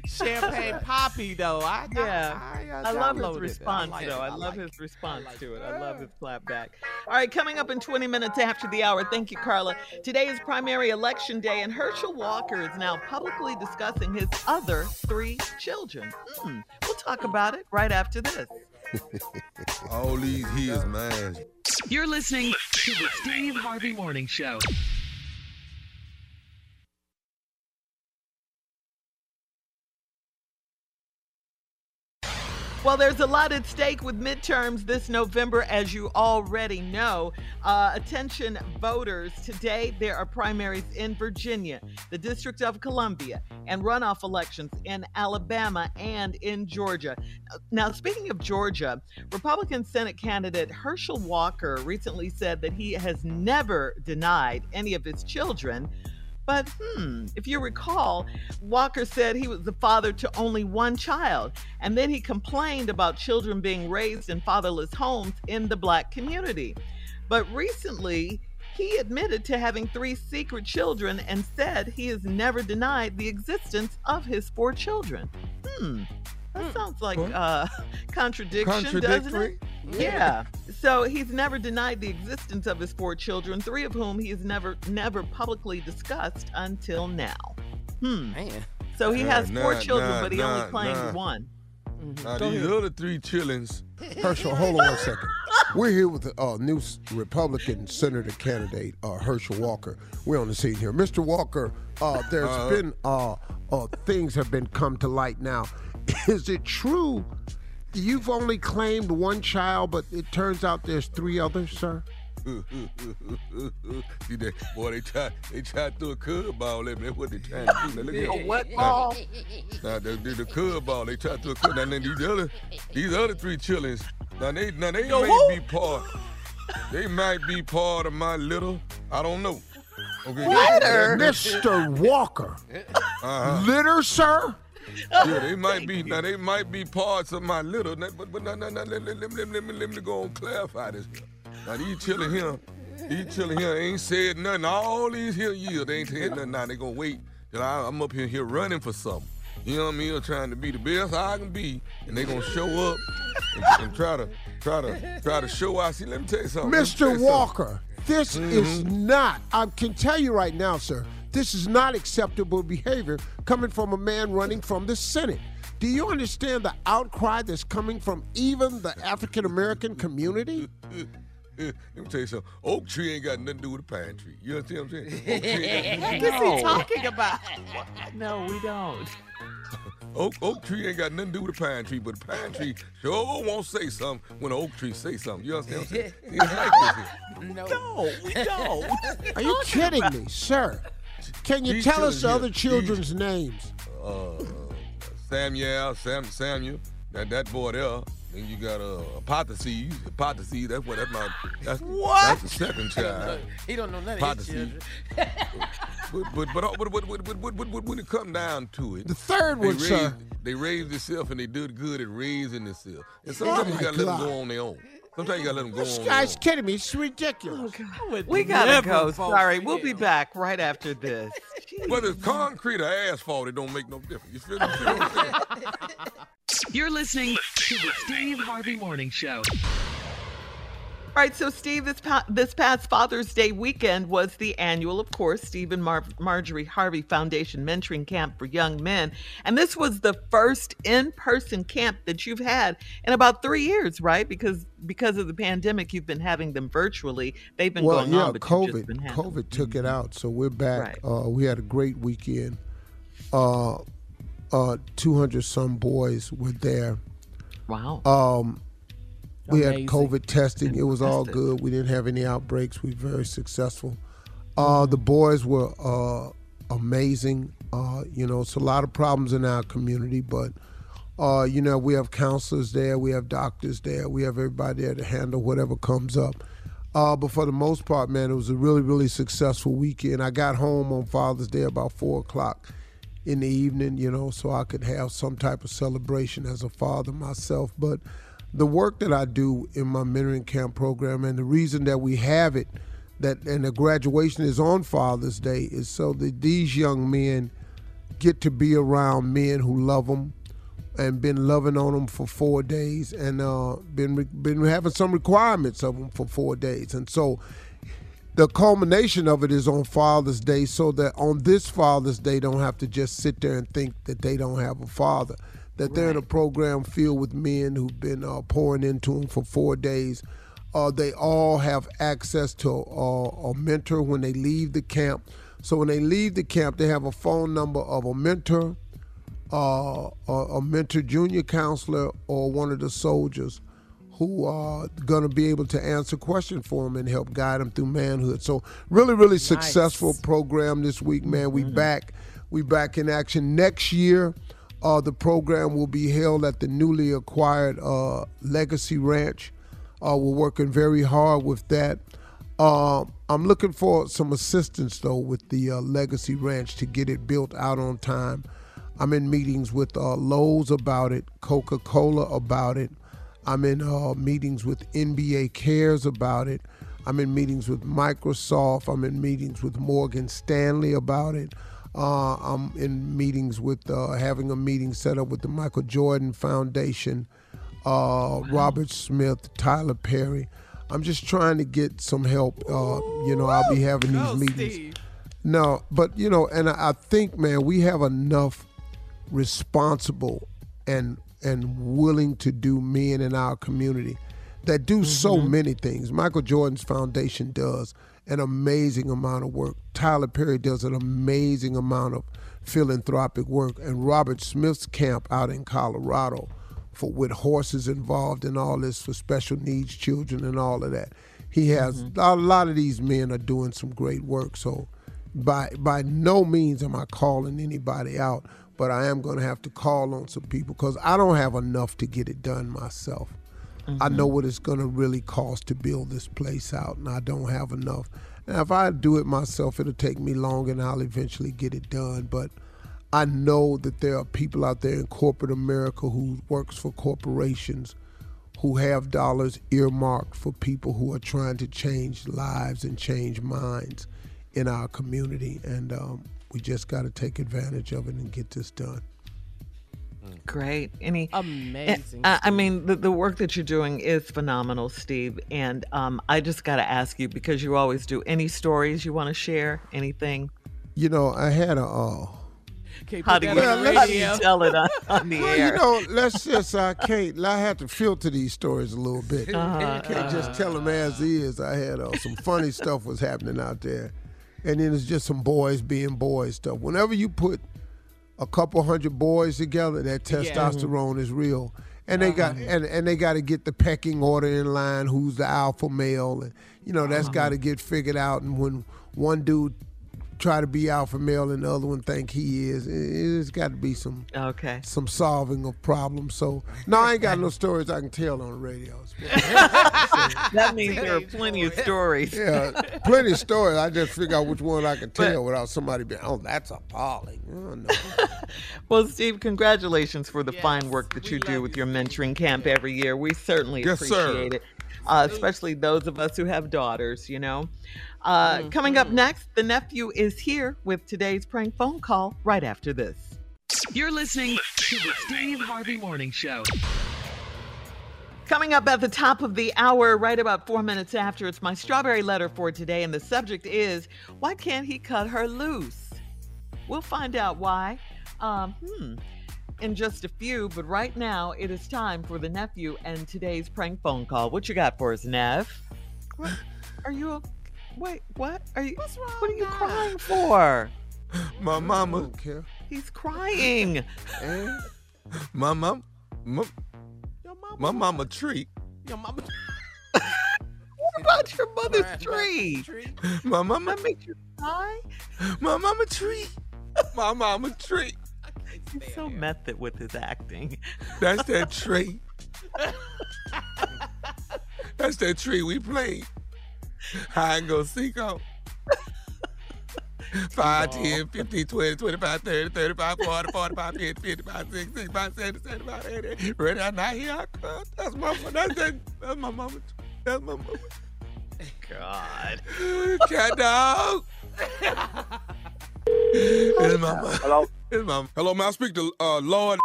Champagne Papi though. I Yeah. I, I, I love his response, like though. I, love like his response like to it. it. I love his clapback. All right, coming up in 20 minutes after the hour. Thank you, Carla. Today is primary election day, and Herschel Walker is now publicly discussing his other three children. Hmm. We'll talk about it right after this. All these years, man. You're listening to the Steve Harvey Morning Show. Well, there's a lot at stake with midterms this November, as you already know. Uh, attention, voters. Today, there are primaries in Virginia, the District of Columbia, and runoff elections in Alabama and in Georgia. Now, speaking of Georgia, Republican Senate candidate Herschel Walker recently said that he has never denied any of his children. But hmm, if you recall, Walker said he was the father to only one child, and then he complained about children being raised in fatherless homes in the black community. But recently, he admitted to having three secret children and said he has never denied the existence of his four children. Hmm, that sounds like uh, contradiction, doesn't it? Yeah. So he's never denied the existence of his four children, three of whom he has never never publicly discussed until now. Hmm. Man. So he Nah, has four nah, children, nah, but he nah, only claimed nah. one. Now, Go these ahead. other three chillings. Herschel, hold on one second. We're here with a uh, new Republican senator candidate, uh, Herschel Walker. We're on the scene here. Mr. Walker, uh, there's Uh-huh. been uh, uh, things have been come to light now. Is it true you've only claimed one child, but it turns out there's three others, sir? See that boy? They try, they try to throw a curveball at me. That's what they trying to do. Now, look at A what ball? Now the, the, the curveball. They try to throw a curve. Now then these other, these other three chillings. Now they, now they Yo, may who? be part. They might be part of my little. I don't know. Okay. Litter? Mr. Walker. Uh-huh. Litter, sir? Yeah, they might be. Now they might be parts of my little. But but now, now, now let, let, let, let, let me let me go and clarify this. Now these children here, these children here ain't said nothing. All these here years they ain't said nothing. Now they gonna wait till I, I'm up here here running for something. You know what I mean? Trying to be the best I can be, and they gonna show up and, and try to try to try to show out. See, let me tell you something. Let tell Mr. you something. Walker, this is Mm-hmm. not, I can tell you right now, sir, this is not acceptable behavior coming from a man running from the Senate. Do you understand the outcry that's coming from even the African American community? Let me tell you something. Oak tree ain't got nothing to do with a pine tree. You understand what I'm saying? Oak tree ain't got What is he talking about? No, we don't. Oak, oak tree ain't got nothing to do with a pine tree, but a pine tree sure won't say something when an oak tree say something. You understand what I'm saying? It's like this here. No. No, we don't. Are you kidding me, sir? Can you tell us the other here, children's names? uh, Samuel, Sam, Samuel, that that boy there. Then you got uh, Apotheosis. Apotheosis, that's what that's my that's What? that's the second child. He don't know none of his Apotheosis. children. But but but, but, but, but, but, but, but when it come down to it, The third one, raised, sir. They raised themselves and they did good at raising themselves. And sometimes Oh, you gotta let them go on their own. Sometimes you gotta let them go This on guy's their kidding me. It's ridiculous. Oh, we gotta Never go. Sorry, for we'll be back right after this. own. Whether it's concrete or asphalt, it don't make no difference. You feel, you feel what I'm saying? You're listening to the Steve Harvey Morning Show. All right, so Steve, this pa- this past Father's Day weekend was the annual, of course, Stephen Mar- Marjorie Harvey Foundation Mentoring Camp for Young Men, and this was the first in-person camp that you've had in about three years, right? Because because of the pandemic, you've been having them virtually. They've been well, going yeah, on, but COVID, having them. COVID took it out, so we're back. Right. Uh, we had a great weekend. Uh, uh, two hundred some boys were there. Wow. Um, we had COVID testing. It was all good. We didn't have any outbreaks. We were very successful. Uh, the boys were uh, amazing. Uh, you know, it's a lot of problems in our community, but uh, you know, we have counselors there, we have doctors there, we have everybody there to handle whatever comes up. Uh, but for the most part, man, it was a really, really successful weekend. I got home on Father's Day about four o'clock in the evening, you know, so I could have some type of celebration as a father myself. But the work that I do in my mentoring camp program and the reason that we have it, that and the graduation is on Father's Day, is so that these young men get to be around men who love them and been loving on them for four days and uh, been been having some requirements of them for four days. And so the culmination of it is on Father's Day, so that on this Father's Day, don't have to just sit there and think that they don't have a father. That they're in a program filled with men who've been uh, pouring into them for four days. Uh, they all have access to uh, a mentor when they leave the camp. So when they leave the camp, they have a phone number of a mentor, uh, a, a mentor junior counselor, or one of the soldiers who are going to be able to answer questions for them and help guide them through manhood. So really, really successful program this week, man. We back, we back in action next year. Uh, the program will be held at the newly acquired uh, Legacy Ranch. Uh, we're working very hard with that. Uh, I'm looking for some assistance though with the uh, Legacy Ranch to get it built out on time. I'm in meetings with uh, Lowe's about it, Coca-Cola about it. I'm in uh, meetings with NBA Cares about it. I'm in meetings with Microsoft. I'm in meetings with Morgan Stanley about it. Uh, I'm in meetings with uh, having a meeting set up with the Michael Jordan Foundation, uh, Robert Smith, Tyler Perry. I'm just trying to get some help. Uh, you know, I'll be having these meetings. No, but you know, and I think, man, we have enough responsible and and willing to do men in our community that do so many things. Michael Jordan's foundation does an amazing amount of work. Tyler Perry does an amazing amount of philanthropic work, and Robert Smith's camp out in Colorado for with horses involved and all this for special needs children and all of that. He has mm-hmm. a lot of these men are doing some great work. So by by no means am I calling anybody out, but I am going to have to call on some people because I don't have enough to get it done myself. I know what it's going to really cost to build this place out, and I don't have enough. Now, if I do it myself, it'll take me long, and I'll eventually get it done. But I know that there are people out there in corporate America who works for corporations who have dollars earmarked for people who are trying to change lives and change minds in our community, and um, we just got to take advantage of it and get this done. Great. Any Amazing, I, I mean, the, the work that you're doing is phenomenal, Steve. And um, I just got to ask you because you always do. Any stories you want to share? Anything? You know, I had a. Uh, How do you, how do you tell it on, on the well, air? you know, let's just I can't. I have to filter these stories a little bit. Uh-huh, can't just tell them as is. I had uh, some funny stuff was happening out there, and then it's just some boys being boys stuff. Whenever you put a couple hundred boys together, that testosterone is real. And they got uh-huh. and, and they got to get the pecking order in line. Who's the alpha male? And you know that's uh-huh. got to get figured out. And when one dude try to be alpha male and the other one think he is. It, has got to be some okay some solving of problems. So no, I ain't got no stories I can tell on the radio. that means there are plenty of stories. Yeah, plenty of stories. I just figure out which one I can tell but, without somebody being, oh, that's appalling. Oh, no. well, Steve, congratulations for the yes, fine work that you do with your mentoring camp every year. We certainly yes, appreciate sir. it. Uh, especially those of us who have daughters, you know. Uh, mm-hmm. Coming up next, the nephew is here with today's prank phone call right after this. You're listening to the Steve Harvey Morning Show. Coming up at the top of the hour, right about four minutes after, it's my strawberry letter for today, and the subject is why can't he cut her loose? We'll find out why. Um, hmm. In just a few, but right now it is time for the nephew and today's prank phone call. What you got for us, Nev? What? Are you okay? Wait, what? Are you? What's wrong? What are you now? crying for? My mama. He's crying. and my mom, my, my mama tree. Your mama. what about your mother's tree? tree? My mama. That makes you cry. My mama tree. My mama tree. He's so here. method with his acting. That's that tree. That's that tree we played. Hide and go seek out. 5, 10, 15, 20, 25, 30, 35, 40, 45, 50, 55, 60, 65, 70, 75, 80. Ready or not, here I come. That's my, that's, that, that's my mama. That's my mama. God. Cat dog. it's my mama. Hello? It's my Hello, man. I speak to uh, Lloyd.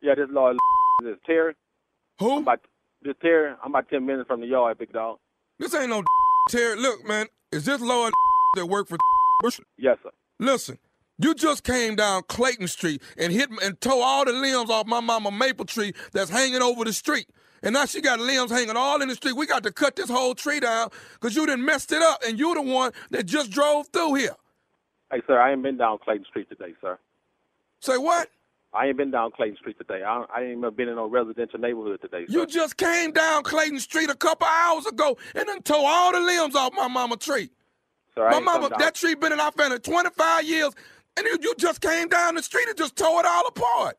Yeah, this is Lloyd. This is Terry. Who? I'm about, this Terry. I'm about 10 minutes from the yard, big dog. This ain't no Terry, look, man, is this Lloyd that work for Bush? Yes, sir. Listen, you just came down Clayton Street and hit and tore all the limbs off my mama maple tree that's hanging over the street. And now she got limbs hanging all in the street. We got to cut this whole tree down because you done messed it up and you the one that just drove through here. Hey, sir, I ain't been down Clayton Street today, sir. Say what? I ain't been down Clayton Street today. I, I ain't even been in no residential neighborhood today. Sir. You just came down Clayton Street a couple hours ago and then tore all the limbs off my mama tree. Sir, my mama, that tree been in our family 25 years, and you, you just came down the street and just tore it all apart.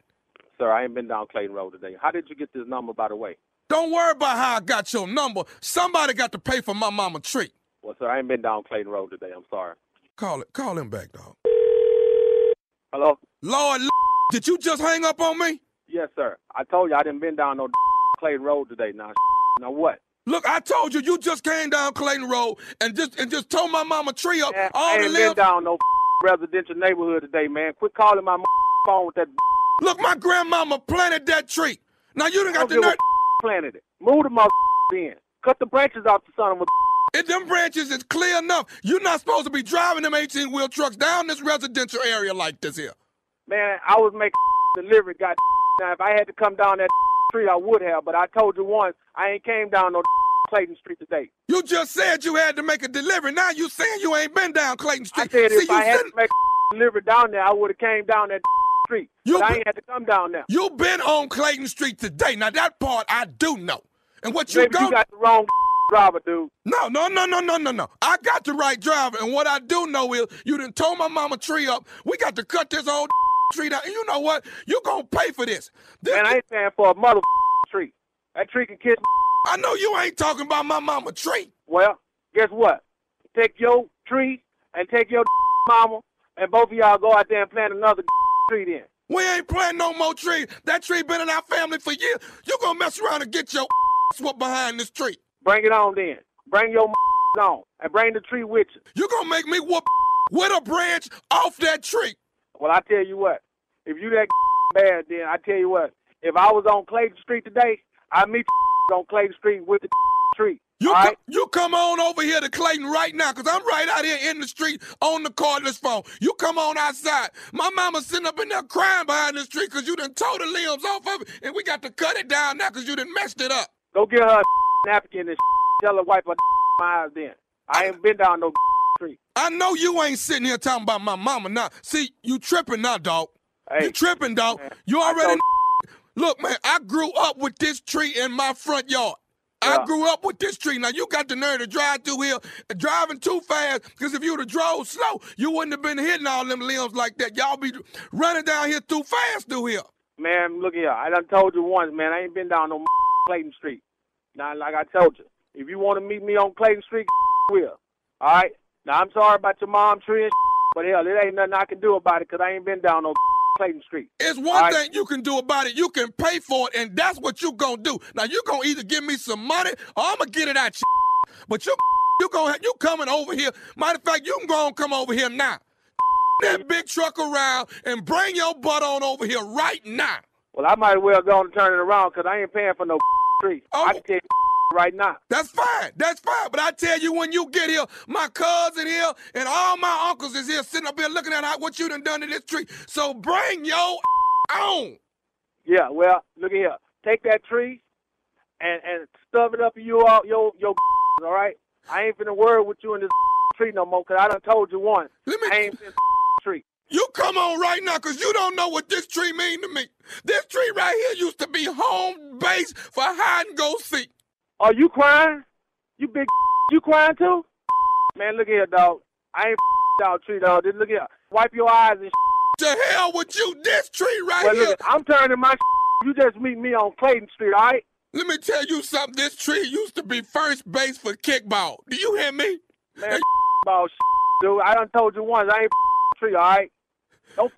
Sir, I ain't been down Clayton Road today. How did you get this number, by the way? Don't worry about how I got your number. Somebody got to pay for my mama tree. Well, sir, I ain't been down Clayton Road today. I'm sorry. Call it. Call him back, dog. Hello? Lloyd, did you just hang up on me? Yes, sir. I told you I didn't been down no Clayton Road today. Now, now what? Look, I told you you just came down Clayton Road and just and just tore my mama tree up. Man, all I ain't the been down no residential neighborhood today, man. Quit calling my phone with that. Look, my grandmama planted that tree. Now you done got the nerve. Planted it. Move the mother in. Cut the branches off the son of a. If them branches is clear enough, you're not supposed to be driving them 18 wheel trucks down this residential area like this here. Man, I was making delivery. God, now if I had to come down that street, I would have. But I told you once, I ain't came down no Clayton Street today. You just said you had to make a delivery. Now you saying you ain't been down Clayton Street. I said See, if I had to make a delivery down there, I would have came down that street. You but been, I ain't had to come down there. You been on Clayton Street today. Now that part I do know. And what you Maybe go you got the wrong driver, dude. No, no, no, no, no, no, no. I got the right driver, and what I do know is you done tore my mama tree up. We got to cut this old tree down. And you know what? You gonna pay for this. this Man, I ain't paying for a mother tree. That tree can kiss. I know you ain't talking about my mama tree. Well, guess what? Take your tree and take your mama, and both of y'all go out there and plant another tree then. We ain't planting no more trees. That tree been in our family for years. You gonna mess around and get your whooped behind this tree. Bring it on then. Bring your on and bring the tree with you. You gonna make me whoop with a branch off that tree. Well, I tell you what. If you that bad, then I tell you what. If I was on Clayton Street today, I'd meet you on Clayton Street with the tree. You, All co- you come on over here to Clayton right now, because I'm right out here in the street on the cordless phone. You come on outside. My mama's sitting up in there crying behind this tree because you done tore the limbs off of it, and we got to cut it down now because you done messed it up. Go get her a napkin and tell her wipe her eyes then. I ain't been down no I know you ain't sitting here talking about my mama now. See, you tripping now, dog. Hey, you tripping, dog. man, you already Look, man, I grew up with this tree in my front yard. I grew up with this tree. Now you got the nerve to drive through here, driving too fast. Because if you'd have drove slow, you wouldn't have been hitting all them limbs like that. Y'all be running down here too fast through here. Man, look here. I done told you once, man. I ain't been down no Clayton Street. Now, like I told you, if you want to meet me on Clayton Street, we'll. All right. Now I'm sorry about your mom tree and but hell, it ain't nothing I can do about it because I ain't been down no Clayton Street. It's one thing you can do about it. You can pay for it, and that's what you gonna do. Now you gonna either give me some money or I'm gonna get it out you. But you you gonna you coming over here. Matter of fact, you can go and come over here now. That big truck around and bring your butt on over here right now. Well, I might as well go and turn it around because I ain't paying for no tree. Oh. I can tell you right now. That's fine. That's fine. But I tell you, when you get here, my cousin here and all my uncles is here sitting up here looking at how, what you done done to this tree. So bring your on. Yeah, well, look at here. Take that tree and and stuff it up in your your your all right. I ain't finna worry with you in this tree no more because I done told you once. Let me, I ain't finna tree. You come on right now because you don't know what this tree mean to me. This tree right here used to be home base for hide and go seek. Are you crying? You big you crying too? Man, look here, dog. I ain't down tree, dog. Just look here. Wipe your eyes and To hell with you, this tree right well, here. look, I'm turning my You just meet me on Clayton Street, all right? Let me tell you something. This tree used to be first base for kickball. Do you hear me? Man, ball dude. I done told you once. I ain't tree, all right? Don't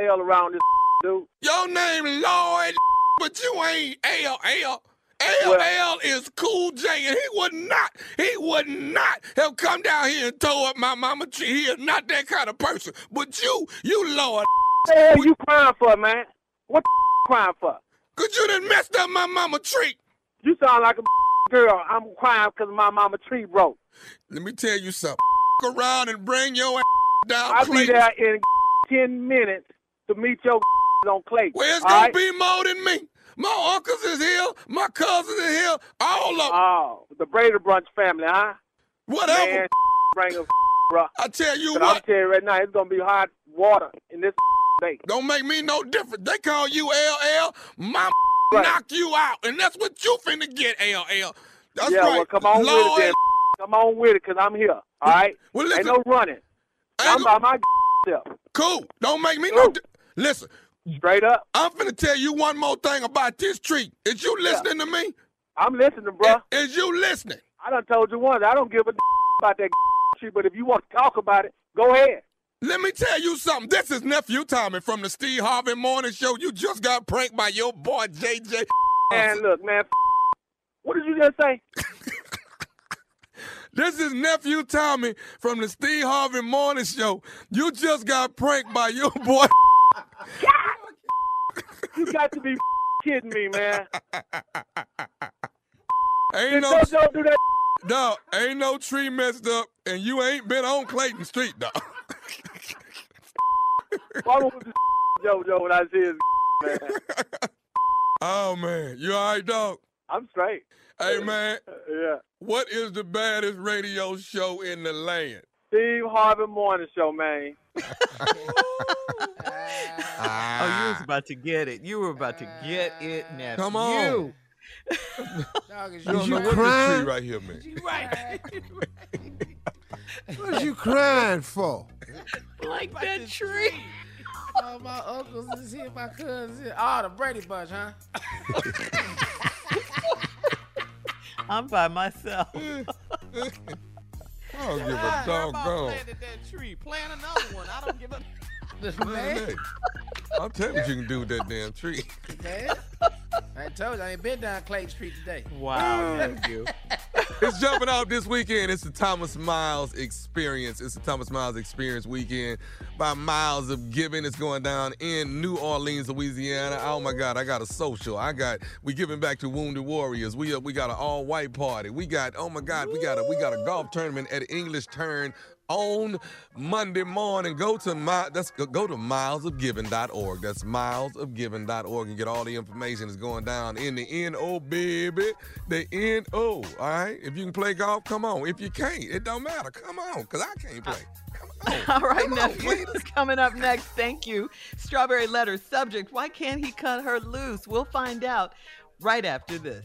hell around this dude. Your name Lloyd, but you ain't L L. LL is Cool J, and he would not, he would not have come down here and tore up my mama tree. He is not that kind of person. But you, you Lloyd. What the hell you crying for, man? What the crying for? Cause you done messed up my mama tree. You sound like a girl. I'm crying because my mama tree broke. Let me tell you something. around and bring your ass down. I'll be Clayton. there in 10 minutes to meet your on Clayton. Well, it's gonna right? be more than me. My uncles is here, my cousins is here, all of them. Oh, the Brady Bunch family, huh? Whatever. Man, bring a bro. I tell you what. I'm telling you right now, it's gonna be hot water in this day. Don't make me no different. They call you LL, my Right. knock you out, and that's what you finna get, LL. That's yeah, right. well, come on Lord, with it then. Come on with it, because I'm here, all right? Well, Ain't no running. I'm by my self. Cool. Don't make me no. Di- listen. Straight up. I'm finna tell you one more thing about this tree. Is you listening to me? I'm listening, bro. Is you listening? I done told you once, I don't give a about that shit, but if you want to talk about it, go ahead. Let me tell you something. This is nephew Tommy from the Steve Harvey Morning Show. You just got pranked by your boy JJ. Man, look, man, what did you just say? This is nephew Tommy from the Steve Harvey Morning Show. You just got pranked by your boy. You got to be kidding me, man. Ain't no, Don't, do that. no, ain't no tree messed up, and you ain't been on Clayton Street, dog. Why was this JoJo when I see his man? Oh man, you all right, dog? I'm straight. Hey man, Yeah. what is the baddest radio show in the land? Steve Harvey Morning Show, man. Oh, you was about to get it. You were about to get it, nephew. Come on. Dog, is You don't you know crying? tree right here, man. right. What you crying for? like that tree. All my uncles is here, my cousins here. Oh, the Brady Bunch, huh? I'm by myself. I don't give a doggone. planted that tree. Plant another one. I don't give a. Man, Man, hey, I'm telling you what you can do with that damn tree. man. I told you I ain't been down Clayton Street today. Wow, nephew. it's jumping off this weekend. It's the Thomas Miles Experience. It's the Thomas Miles Experience weekend by Miles of Giving. It's going down in New Orleans, Louisiana. Oh my God, I got a social. I got we giving back to wounded warriors. We uh, we got an all white party. We got oh my God, we got a we got a golf tournament at English Turn on Monday morning. Go to my that's go to milesofgiving.org. That's milesofgiving.org and get all the information that's going down in the NO baby. The NO. All right. If you can play golf, come on. If you can't, it don't matter. Come on, cause I can't play. All right, nephew. Coming up next, thank you. Strawberry letter subject: Why can't he cut her loose? We'll find out right after this.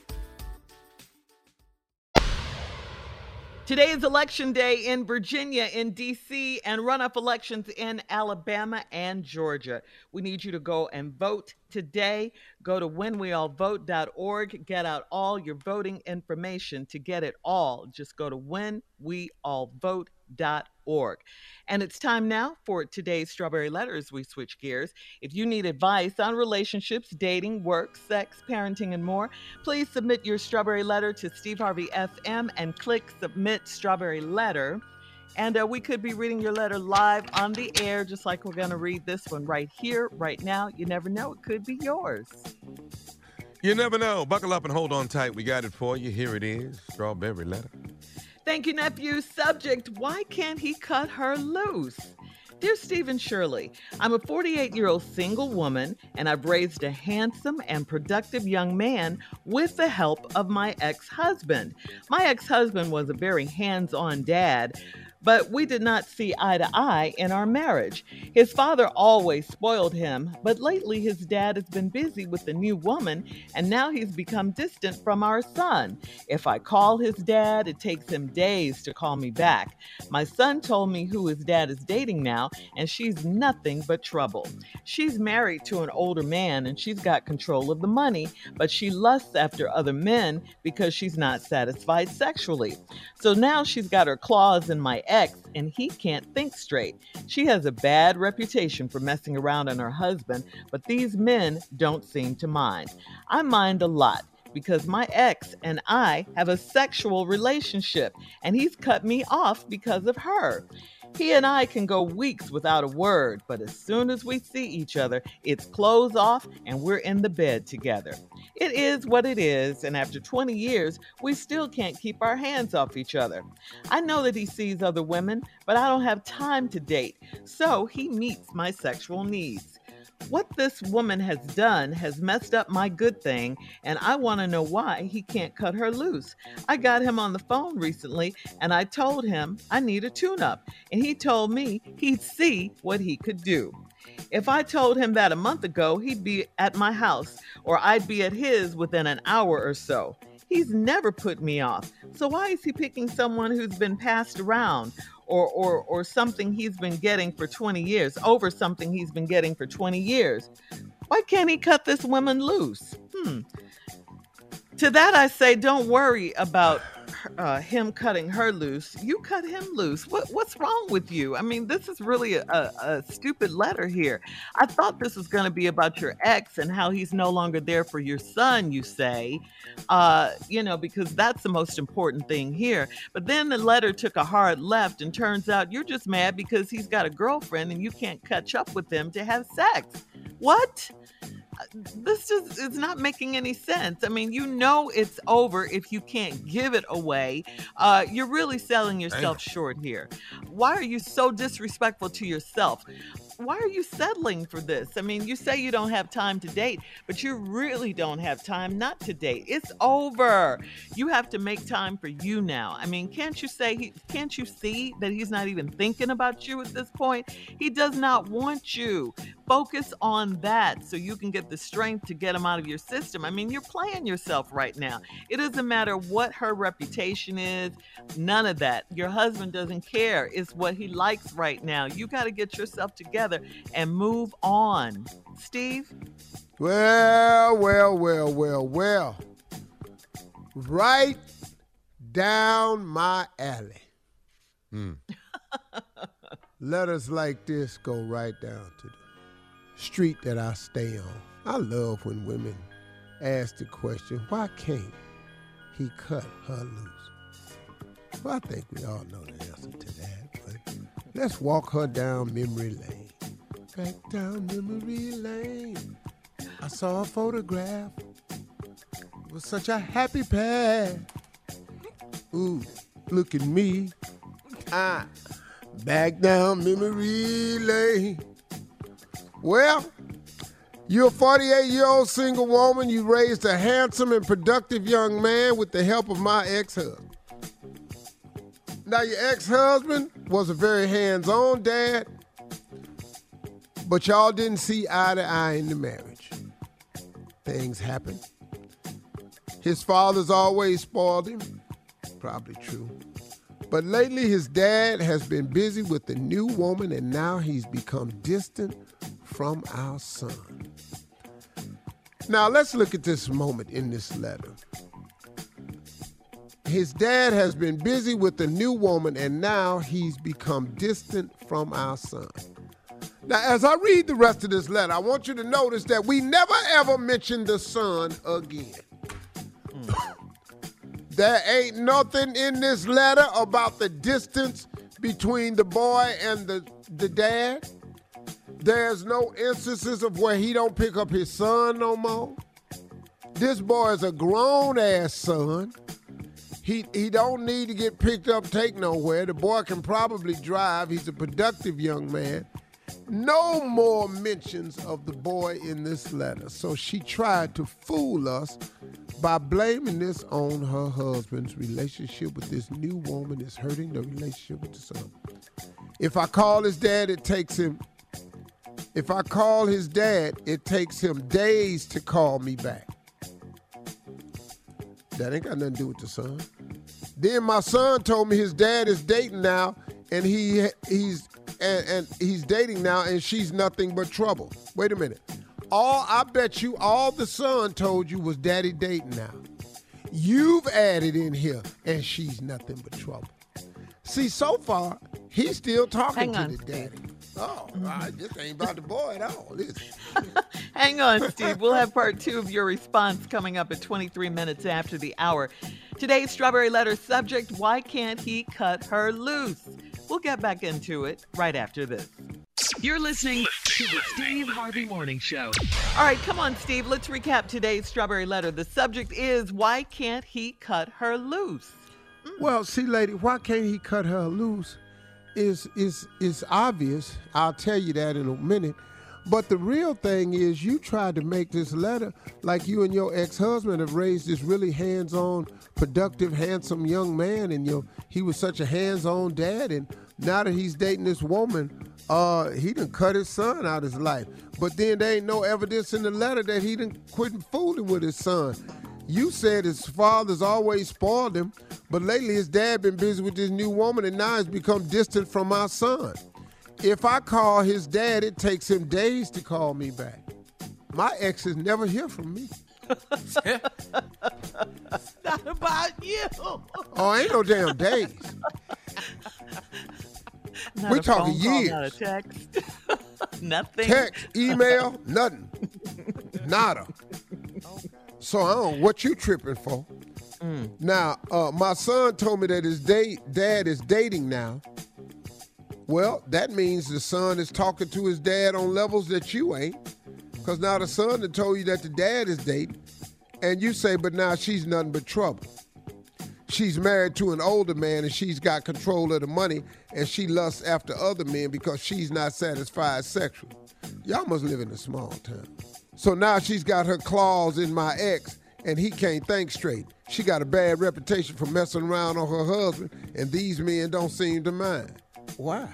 Today is election day in Virginia, in D.C., and runoff elections in Alabama and Georgia. We need you to go and vote today. Go to whenweallvote.org. Get out all your voting information to get it all. Just go to whenweallvote.org. And it's time now for today's Strawberry Letters. We switch gears. If you need advice on relationships, dating, work, sex, parenting, and more, please submit your Strawberry Letter to Steve Harvey FM and click Submit Strawberry Letter. And uh, we could be reading your letter live on the air, just like we're going to read this one right here, right now. You never know, it could be yours. You never know. Buckle up and hold on tight. We got it for you. Here it is Strawberry Letter. Thank you, nephew. Subject Why can't he cut her loose? Dear Stephen Shirley, I'm a 48 year old single woman and I've raised a handsome and productive young man with the help of my ex husband. My ex husband was a very hands on dad but we did not see eye to eye in our marriage. His father always spoiled him, but lately his dad has been busy with a new woman, and now he's become distant from our son. If I call his dad, it takes him days to call me back. My son told me who his dad is dating now, and she's nothing but trouble. She's married to an older man, and she's got control of the money, but she lusts after other men because she's not satisfied sexually. So now she's got her claws in my ex and he can't think straight. She has a bad reputation for messing around on her husband, but these men don't seem to mind. I mind a lot because my ex and I have a sexual relationship and he's cut me off because of her. He and I can go weeks without a word, but as soon as we see each other, it's clothes off and we're in the bed together. It is what it is, and after 20 years, we still can't keep our hands off each other. I know that he sees other women, but I don't have time to date, so he meets my sexual needs. What this woman has done has messed up my good thing, and I want to know why he can't cut her loose. I got him on the phone recently, and I told him I need a tune up, and he told me he'd see what he could do. If I told him that a month ago, he'd be at my house, or I'd be at his within an hour or so. He's never put me off. So why is he picking someone who's been passed around or, or, or something he's been getting for 20 years, over something he's been getting for 20 years. Why can't he cut this woman loose? Hmm. To that I say, don't worry about uh, him cutting her loose, you cut him loose. What what's wrong with you? I mean, this is really a, a, stupid letter here. I thought this was going to be about your ex and how he's no longer there for your son. You say, uh, you know, because that's the most important thing here. But then the letter took a hard left, and turns out you're just mad because he's got a girlfriend and you can't catch up with them to have sex. What? This just is not making any sense. I mean, you know it's over if you can't give it away. Uh, you're really selling yourself short here. Why are you so disrespectful to yourself? Why are you settling for this? I mean, you say you don't have time to date, but you really don't have time not to date. It's over. You have to make time for you now. I mean, can't you say he can't you see that he's not even thinking about you at this point? He does not want you. Focus on that so you can get the strength to get him out of your system. I mean, you're playing yourself right now. It doesn't matter what her reputation is, none of that. Your husband doesn't care. It's what he likes right now. You got to get yourself together and move on. Steve? Well, well, well, well, well. Right down my alley. Hmm. Letters like this go right down to the street that I stay on. I love when women ask the question, why can't he cut her loose? Well, I think we all know the answer to that, but let's walk her down memory lane. Back down memory lane. I saw a photograph. with such a happy pair. Ooh, look at me. Ah, back down memory lane. Well, you're a 48 year old single woman. You raised a handsome and productive young man with the help of my ex husband. Now, your ex husband was a very hands on dad, but y'all didn't see eye to eye in the marriage. Things happen. His father's always spoiled him. Probably true. But lately, his dad has been busy with the new woman, and now he's become distant from our son. Now, let's look at this moment in this letter. His dad has been busy with the new woman, and now he's become distant from our son. Now, as I read the rest of this letter, I want you to notice that we never ever mention the son again. Hmm. there ain't nothing in this letter about the distance between the boy and the, the dad. There's no instances of where he don't pick up his son no more. This boy is a grown ass son. He he don't need to get picked up, take nowhere. The boy can probably drive. He's a productive young man. No more mentions of the boy in this letter. So she tried to fool us by blaming this on her husband's relationship with this new woman is hurting the relationship with the son. If I call his dad, it takes him if I call his dad, it takes him days to call me back. That ain't got nothing to do with the son. Then my son told me his dad is dating now, and he he's and, and he's dating now, and she's nothing but trouble. Wait a minute. All I bet you all the son told you was daddy dating now. You've added in here, and she's nothing but trouble. See, so far, he's still talking Hang to on, the daddy. Oh, I- this ain't about the boy at all. This. Hang on, Steve. We'll have part two of your response coming up at 23 minutes after the hour. Today's Strawberry Letter subject Why can't he cut her loose? We'll get back into it right after this. You're listening to the Steve Harvey Morning Show. All right, come on, Steve. Let's recap today's Strawberry Letter. The subject is Why can't he cut her loose? Mm. Well, see, lady, why can't he cut her loose? Is is is obvious. I'll tell you that in a minute. But the real thing is, you tried to make this letter like you and your ex-husband have raised this really hands-on, productive, handsome young man, and your he was such a hands-on dad, and now that he's dating this woman, uh, he done cut his son out of his life. But then there ain't no evidence in the letter that he done quit fooling with his son. You said his father's always spoiled him, but lately his dad been busy with this new woman and now he's become distant from our son. If I call his dad, it takes him days to call me back. My exes never hear from me. it's not about you. Oh, ain't no damn days. Not we a talking phone call, years. Not a text. Nothing. Text, email, nothing. Nada. So I don't what you tripping for. Now, uh, my son told me that his date, dad is dating now. Well, that means the son is talking to his dad on levels that you ain't. Because now the son had told you that the dad is dating. And you say, but now she's nothing but trouble. She's married to an older man and she's got control of the money and she lusts after other men because she's not satisfied sexually. Y'all must live in a small town. So now she's got her claws in my ex and he can't think straight. She got a bad reputation for messing around on her husband and these men don't seem to mind. Why?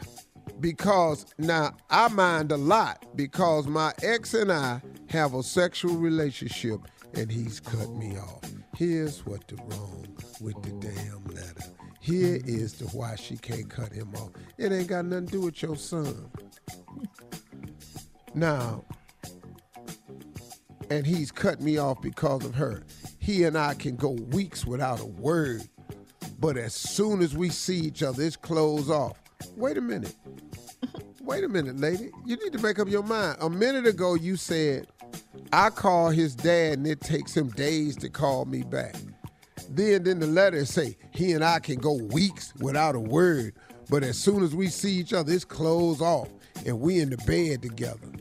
Because now I mind a lot because my ex and I have a sexual relationship and he's cut me off. Here's what the wrong with the damn letter. Here is the why she can't cut him off. It ain't got nothing to do with your son. Now, and he's cut me off because of her. He and I can go weeks without a word, but as soon as we see each other, it's closed off. Wait a minute. Wait a minute, lady. You need to make up your mind. A minute ago, you said, I call his dad and it takes him days to call me back. Then, then the letter say, he and I can go weeks without a word, but as soon as we see each other, it's closed off and we in the bed together.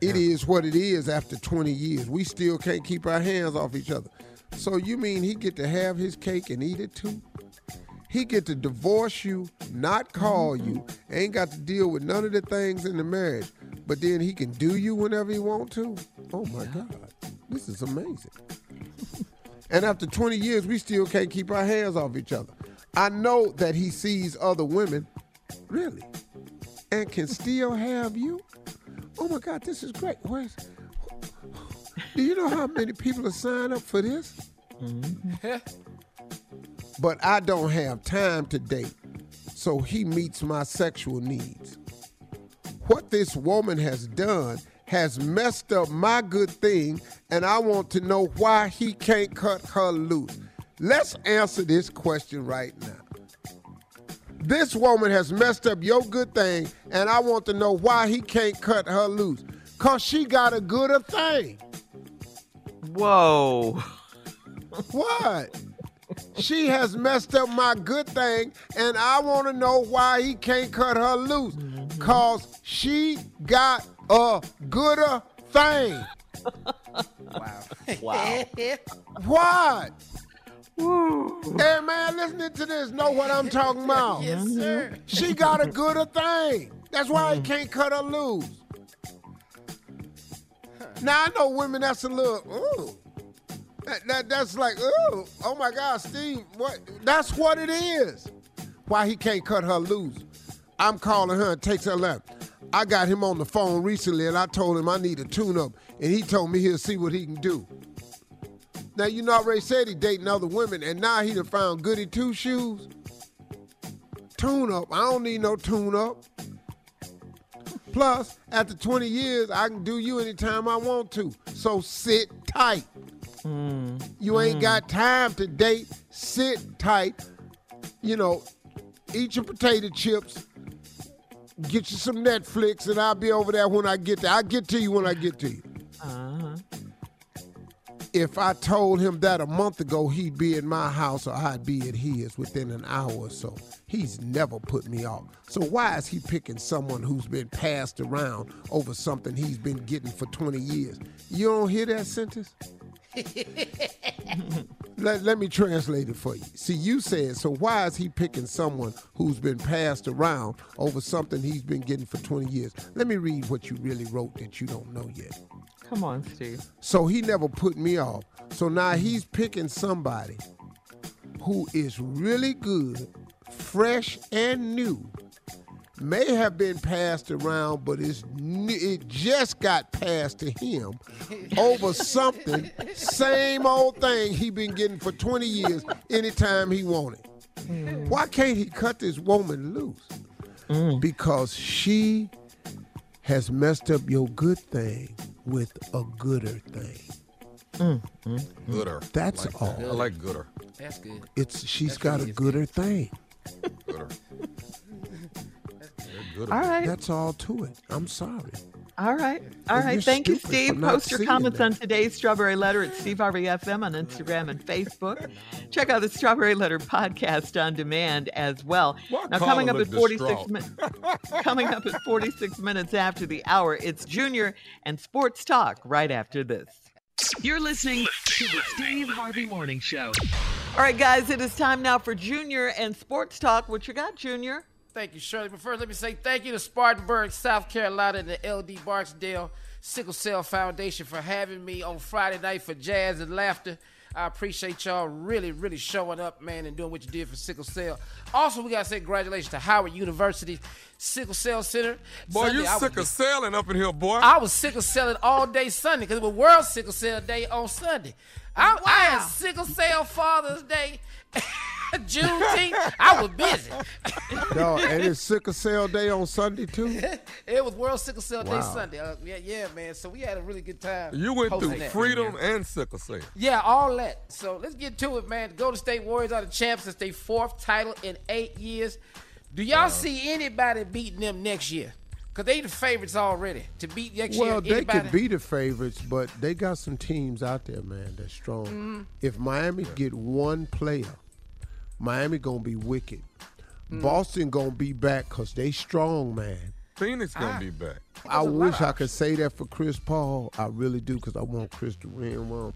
It is what it is after 20 years. We still can't keep our hands off each other. So you mean he get to have his cake and eat it too? He get to divorce you, not call you, ain't got to deal with none of the things in the marriage, but then he can do you whenever he want to. Oh my God, this is amazing. and after 20 years, we still can't keep our hands off each other. I know that he sees other women, really, and can still have you. Oh my God, this is great. Where's? Do you know how many people are signed up for this? Mm-hmm. But I don't have time to date, so he meets my sexual needs. What this woman has done has messed up my good thing, and I want to know why he can't cut her loose. Let's answer this question right now. This woman has messed up your good thing, and I want to know why he can't cut her loose. Cause she got a gooder thing. Whoa. What? She has messed up my good thing, and I want to know why he can't cut her loose. Cause she got a gooder thing. Wow. Wow. What? Hey man, listening to this, know what I'm talking about. Yes, sir. She got a gooder thing. That's why he mm. can't cut her loose. Now I know women that's a little ooh. That, that- that's like ooh, oh my God, Steve, what? That's what it is. Why he can't cut her loose? I'm calling her and takes her left. I got him on the phone recently and I told him I need a tune-up, and he told me he'll see what he can do. Now you know I already said he dating other women, and now he done found goody two shoes. Tune up. I don't need no tune up. Plus, after 20 years, I can do you anytime I want to. So sit tight. You ain't got time to date. Sit tight. You know, eat your potato chips. Get you some Netflix, and I'll be over there when I get there. I'll get to you when I get to you. Uh-huh. If I told him that a month ago, he'd be in my house or I'd be at his within an hour or so. He's never put me off. So why is he picking someone who's been passed around over something he's been getting for 20 years? You don't hear that sentence? let, let me translate it for you. See, you said, so why is he picking someone who's been passed around over something he's been getting for 20 years? Let me read what you really wrote that you don't know yet. Come on, Steve. So he never put me off. So now he's picking somebody who is really good, fresh and new. May have been passed around, but it's it just got passed to him over something, same old thing he been getting for 20 years anytime he wanted. Why can't he cut this woman loose? Because she has messed up your good thing with a gooder thing. Mm, mm, Gooder. That's I like all. that. I like gooder. That's good. It's she's That's got a really gooder thing. Gooder. All right. That's all to it. I'm sorry. All right. All And right. Thank you, Steve. Post your comments that. on today's Strawberry Letter at Steve Harvey FM on Instagram and Facebook. Check out the Strawberry Letter podcast on demand as well. now, coming up at 46 distraught? minutes. coming up at 46 minutes after the hour, it's Junior and Sports Talk right after this. You're listening to the Steve Harvey Morning Show. All right, guys, it is time now for Junior and Sports Talk. What you got, Junior? Thank you, Shirley. But first, let me say thank you to Spartanburg, South Carolina, and the LD Barksdale Sickle Cell Foundation for having me on Friday night for jazz and laughter. I appreciate y'all really, really showing up, man, and doing what you did for Sickle Cell. Also, we got to say congratulations to Howard University Sickle Cell Center. Boy, Sunday, you I was- sick of selling up in here, boy. I was sickle selling all day Sunday because it was World Sickle Cell Day on Sunday. I, I had Sickle Cell Father's Day, Juneteenth. I was busy. No, and it's sickle cell day on Sunday too. it was World Sickle Cell Day Sunday. Uh, yeah, yeah, man. So we had a really good time. You went through that. freedom and sickle cell. Yeah, all that. So let's get to it, man. Golden State Warriors are the champs. It's their fourth title in eight years. Do y'all see anybody beating them next year? Because they the favorites already to beat next year. Well, they Anybody? could be the favorites, but they got some teams out there, man, that's strong. Mhm. If Miami get one player, Miami gonna be wicked. Mm. Boston gonna be back because they strong, man. Phoenix gonna be back. I There's a lot wish I could say that for Chris Paul. I really do because I want Chris to win one.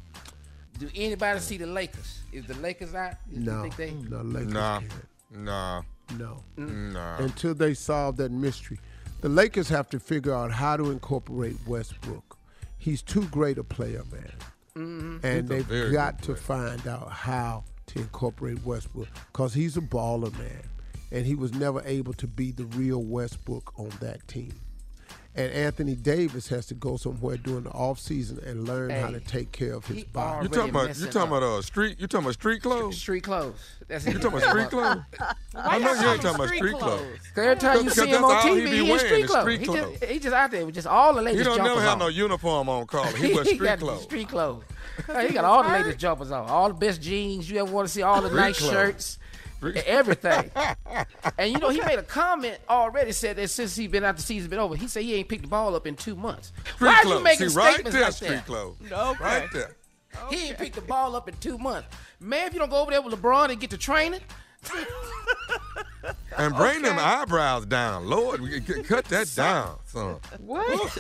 Do anybody see the Lakers? Is the Lakers out? Is- No, think they- no, Lakers Nah, can't. nah, No. nah. Until they solve that mystery. The Lakers have to figure out how to incorporate Westbrook. He's too great a player, man. Mhm. And He's they've got to find out how to incorporate Westbrook because he's a baller, man. And he was never able to be the real Westbrook on that team. And Anthony Davis has to go somewhere during the offseason and learn how to take care of his body. You talking about you talking about uh street? You talking about street clothes? Street clothes. That's You talking about street clothes? I know you ain't talking about street clothes. Every time you see him on TV, he he, in wearing street clothes. street he. Just, he just out there with just all the latest He don't jumpers never have on. no uniform on, Carla. He wear he street got clothes. Street clothes. he got all the latest jumpers on, all the best jeans you ever want to see, all the Street nice clothes. shirts, everything. and you know, he made a comment already said that since he been out the season been over, he said he ain't picked the ball up in two months. Street Why are you making See, right statements there, like street that? clothes. Okay. Right there. He ain't picked the ball up in two months. Man, if you don't go over there with LeBron and get to training, And bring them eyebrows down, Lord. Cut that down, son. What?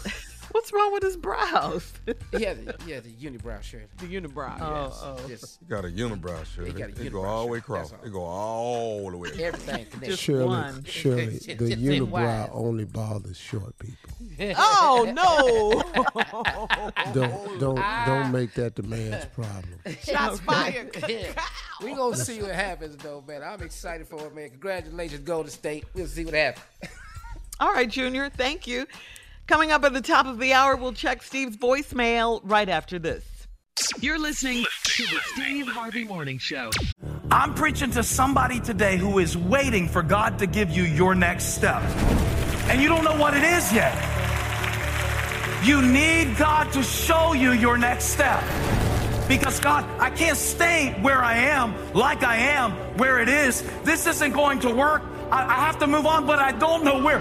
What's wrong with his brows? he has a, he has a unibrow shirt. The unibrow. Oh, oh, yes. oh. Just You got a unibrow shirt. He got a unibrow It go all the way across. that's. It go all the way. across. everything connected. Shirley, Shirley, Just- the just unibrow wide. only bothers short people. Oh no! Don't don't ah. don't make that the man's problem. Shots fired. we gonna see what happens though, man. I'm excited for it, man. Congratulations, Golden State. We'll see what happens. All right, Junior. Thank you. Coming up at the top of the hour, we'll check Steve's voicemail right after this. You're listening to the Steve Harvey Morning Show. I'm preaching to somebody today who is waiting for God to give you your next step. And you don't know what it is yet. You need God to show you your next step. Because God, I can't stay where I am, like I am, where it is. This isn't going to work. I, I have to move on, but I don't know where.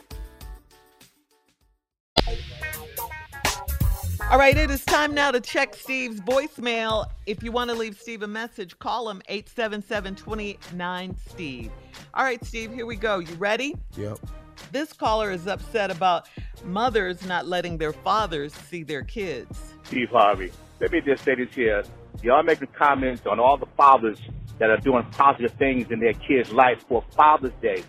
All right, it is time now to check Steve's voicemail. If you want to leave Steve a message, call him 877 29 Steve. All right, Steve, here we go. You ready? Yep. This caller is upset about mothers not letting their fathers see their kids. Steve Harvey. Let me just say this here. Y'all making comments on all the fathers that are doing positive things in their kids' life for Father's Day.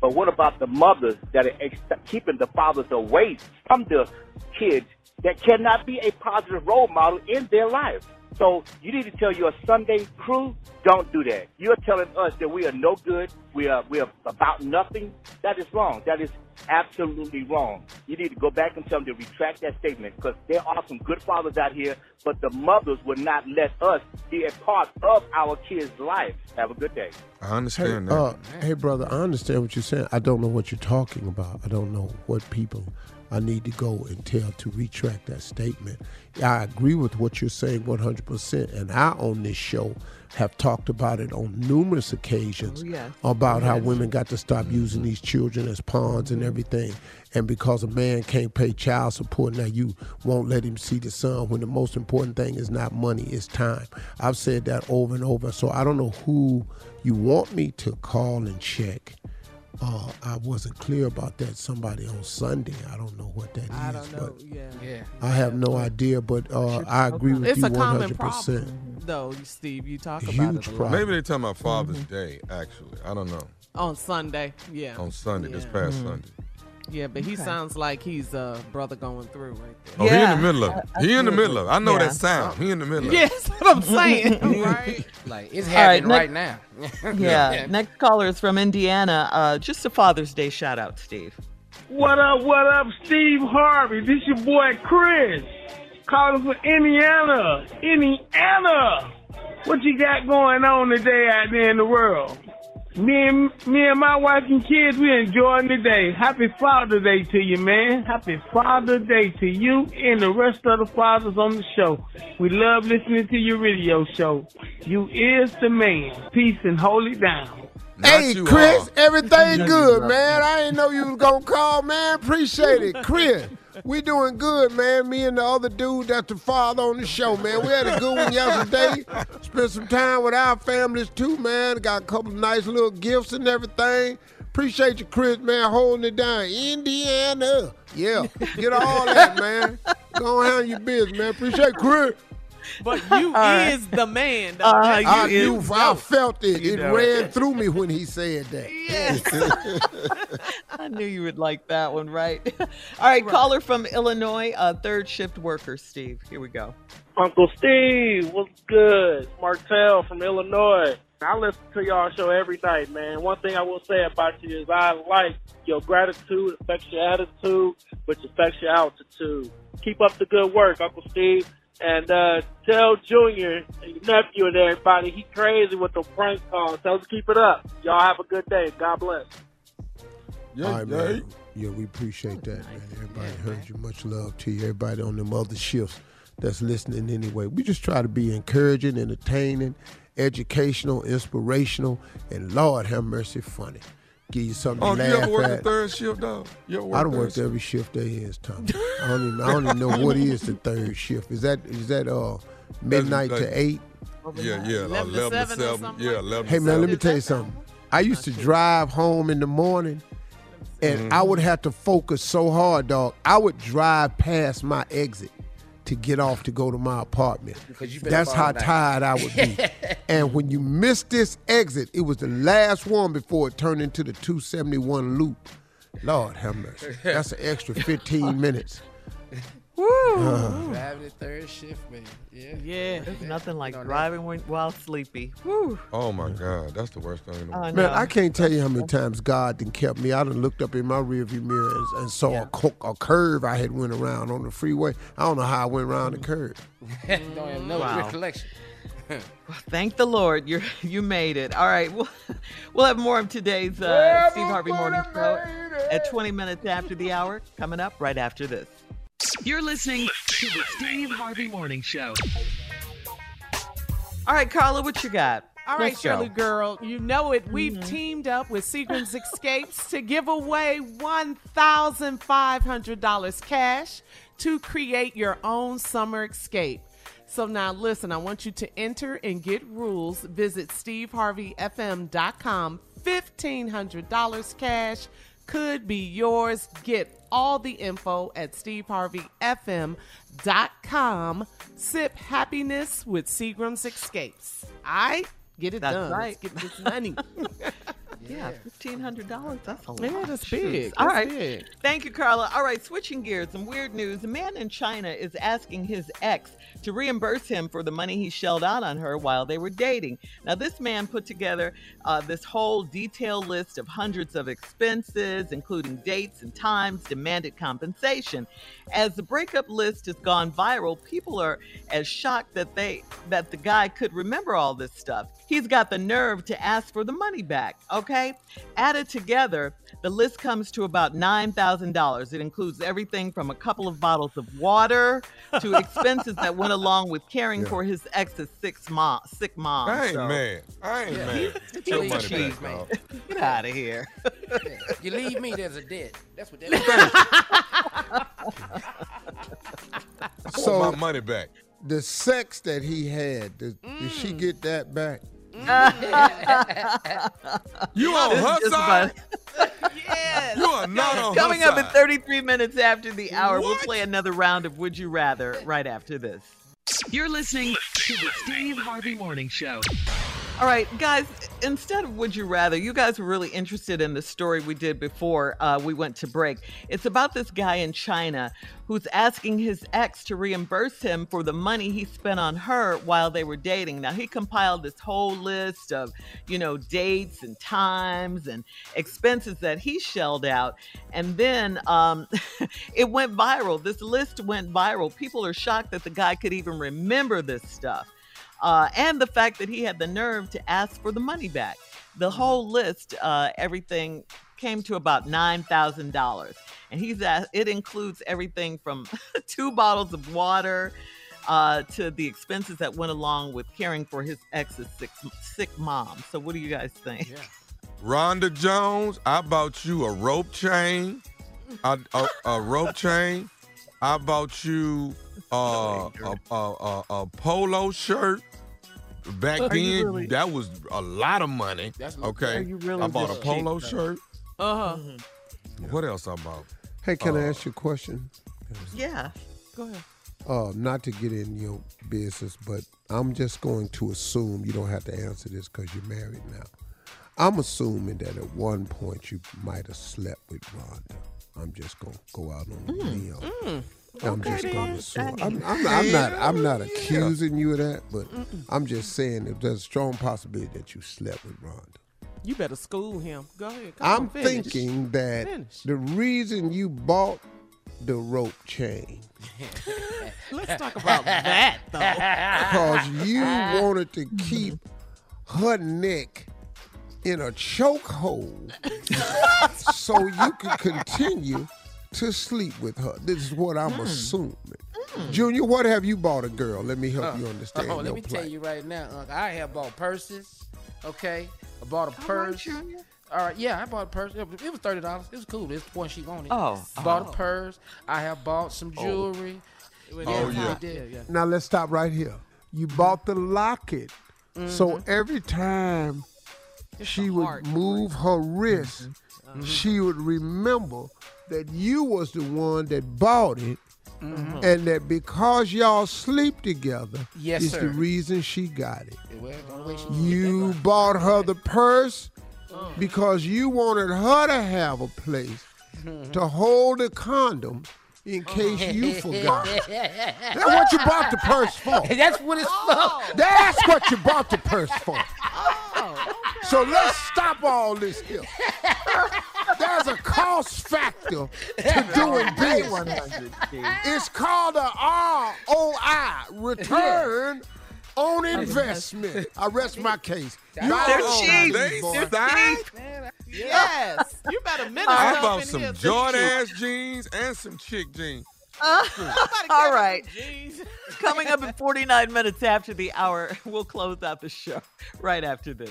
But what about the mothers that are ex- keeping the fathers away from the kids that cannot be a positive role model in their life? So you need to tell your Sunday crew, don't do that. You're telling us that we are no good, we are we are about nothing. That is wrong. That is absolutely wrong. You need to go back and tell them to retract that statement because there are some good fathers out here, but the mothers would not let us be a part of our kids' life. Have a good day. I understand hey, that. Uh, hey, brother, I understand what you're saying. I don't know what you're talking about. I don't know what people I need to go and tell to retract that statement. I agree with what you're saying 100%. And I, on this show, have talked about it on numerous occasions Oh, yes. about how women got to stop mm-hmm. using these children as pawns and mm-hmm. everything. And because a man can't pay child support, now you won't let him see the son when the most important thing is not money, it's time. I've said that over and over. So I don't know who you want me to call and check. Uh, I wasn't clear about that. Somebody on Sunday. I don't know what that is. I don't know. But Yeah. Yeah. I have no idea, but uh, I agree with It's you 100%. problem, though, Steve. You talk about Huge it a problem. Maybe they talking about Father's Day. Actually, I don't know. on Sunday. Yeah. On Sunday, this past Mm-hmm. Sunday. Yeah, but he Okay. sounds like he's a brother going through right there. Oh, he in the middle of it. I- I He in the middle of it. I know Yeah. that sound. He in the middle of Yes, it. that's what I'm saying. right? Like it's All right, happening next- right now. Yeah. Next caller is from Indiana. Uh, just a Father's Day shout out, Steve. What up, what up, Steve Harvey? This your boy Chris. Calling from Indiana. Indiana! What you got going on today out there in the world? Me and me and my wife and kids, we enjoying the day. Happy Father's Day to you, man. Happy Father's Day to you and the rest of the fathers on the show. We love listening to your radio show. You is the man. Peace and hold it down. Hey, Chris, all. everything good, man. I didn't know you was gonna call, man. Appreciate it, Chris. We doing good, man. Me and the other dude that's the father on the show, man. We had a good one yesterday. Spent some time with our families too, man. Got a couple nice little gifts and everything. Appreciate you, Chris, man, holding it down. Indiana. Yeah. Get all that, man. Go on handle your business, man. Appreciate Chris. But you right. is the man. Though. Uh, That's- I You knew, is- I felt it. You It know ran through me when he said that. Yes. I knew you would like that one, right? All right, caller from Illinois, uh, third shift worker, Steve. Here we go. Uncle Steve, what's good? Martell from Illinois. I listen to y'all show every night, man. One thing I will say about you is I like your gratitude affects your attitude, which affects your altitude. Keep up the good work, Uncle Steve. And uh, tell Junior and your nephew and everybody he crazy with the prank calls. Tell him to keep it up. Y'all have a good day. God bless. Yeah, All right, man. Yeah, we appreciate that, man. Everybody heard you. Much love to you. Everybody on them other shifts that's listening anyway. We just try to be encouraging, entertaining, educational, inspirational, and Lord have mercy, funny. Give you something Oh, to you ever laugh work the third shift, dog? You ever work I don't work every shift there is, Tom. I don't even I don't even know what is the third shift. Is that is that uh midnight like- to eight? Yeah, yeah, 11 11 to to 7 or 7. Yeah, 11 Hey to man, 7. let me tell you something. I used to drive home in the morning and I would have to focus so hard, dog. I would drive past my exit to get off to go to my apartment. That's how night. tired I would be. and when you miss this exit, it was the last one before it turned into the 271 loop. Lord have mercy. That's an extra 15 minutes. Woo! Uh, Driving the third shift, man. Yeah. Yeah. There's nothing like No, no. driving when, while sleepy. Whew. Oh my God, that's the worst thing in the I world. Man, I can't tell you how many times God done kept me. I done looked up in my rearview mirror and, and saw a, co- a curve I had went around on the freeway. I don't know how I went around the curve. Don't have no Wow. recollection. Thank the Lord, you you made it. All right, we'll, we'll have more of today's uh, Steve Harvey Morning Show at 20 minutes after the hour. Coming up right after this. You're listening to the Steve Harvey Morning Show. All right, Carla, what you got? All right, Let's go. Shirley girl, you know it. We've mm-hmm. teamed up with Seagram's Escapes to give away $1,500 cash to create your own summer escape. So now listen, I want you to enter and get rules. Visit steveharveyfm.com. $1,500 cash could be yours. Get all the info at steveharveyfm.com. Sip happiness with Seagram's Escapes. Right? Get it That's done. right. Let's get this money. Yeah, fifteen hundred dollars. That's a lot. Yeah, that's big. All That's right. big. Thank you, Carla. All right, switching gears. Some weird news. A man in China is asking his ex to reimburse him for the money he shelled out on her while they were dating. Now, this man put together uh, this whole detailed list of hundreds of expenses, including dates and times, demanded compensation. As the breakup list has gone viral, people are as shocked that they that the guy could remember all this stuff. He's got the nerve to ask for the money back. Okay, added together, the list comes to about nine thousand dollars. It includes everything from a couple of bottles of water to expenses that went along with caring for his ex's six mom, sick mom. I ain't So, mad. I ain't Yeah. mad. Get Your your money cheese, back, man. Get out of here. You leave me, there's a debt. That's what that is. So my money back. the sex that he had, did, did she mm. get that back? You on This is her just side? yes. You are not on her Coming up in 33 minutes after the hour, we'll play another round of Would You Rather right after this. You're listening to the Steve Harvey Morning Show. All right, guys, instead of Would You Rather, you guys were really interested in the story we did before uh, we went to break. It's about this guy in China who's asking his ex to reimburse him for the money he spent on her while they were dating. Now, he compiled this whole list of, you know, dates and times and expenses that he shelled out. And then um, it went viral. This list went viral. People are shocked that the guy could even remember this stuff uh, and the fact that he had the nerve to ask for the money back. The whole list, uh, everything came to about nine thousand dollars, and he's asked, it includes everything from two bottles of water uh, to the expenses that went along with caring for his ex's sick, sick mom. So, what do you guys think? Rhonda Jones, I bought you a rope chain, a, a, a rope chain. I bought you uh, a, a, a, a polo shirt. Back Are then, really- that was a lot of money. That's- okay, really I bought a polo cheap, shirt. Uh huh. What else I bought? Hey, can I Uh, ask you a question? Yeah. Go ahead. Uh, not to get in your business, but I'm just going to assume you don't have to answer this because you're married now. I'm assuming that at one point you might have slept with Rhonda. I'm just gonna go out on a limb. Mm, Okay, just gonna assume. Dang. I'm, I'm, I'm not. I'm not accusing you of that, but I'm just saying that there's a strong possibility that you slept with Rhonda. You better school him. Go ahead. Come I'm on, finish. thinking that Finish. the reason you bought the rope chain Let's talk about that, though. because you wanted to keep her neck in a chokehold so you could continue to sleep with her. This is what I'm assuming. Junior, what have you bought a girl? Let me help Uh, you understand oh, your let me plight. tell you right now, Unc, I have bought purses. Okay, I bought a purse. All right, yeah, I bought a purse. It was- thirty dollars. It was cool. It's the one she wanted. Oh, bought oh. a purse. I have bought some jewelry. Oh, yeah. I did. Now let's stop right here. You bought the locket, so Mm-hmm. every time she would move her wrist, Mm-hmm. she would remember that you was the one that bought it, Mm-hmm. and that because y'all sleep together Yes, is sir. the reason she got it. Well, the only way she You bought her the purse because you wanted her to have a place Mm-hmm. to hold the condom. in case you forgot. That's what you bought the purse for. That's what it's for. That's what you bought the purse for. So let's stop all this here. There's a cost factor to doing business. It's called a ROI, return on investment. I rest my case. They're Right cheap. on. They're cheap. Yes. You better minute I yourself bought some here. Jordan ass jeans and some chick jeans. All right. Coming up in 49 minutes after the hour, we'll close out the show right after this.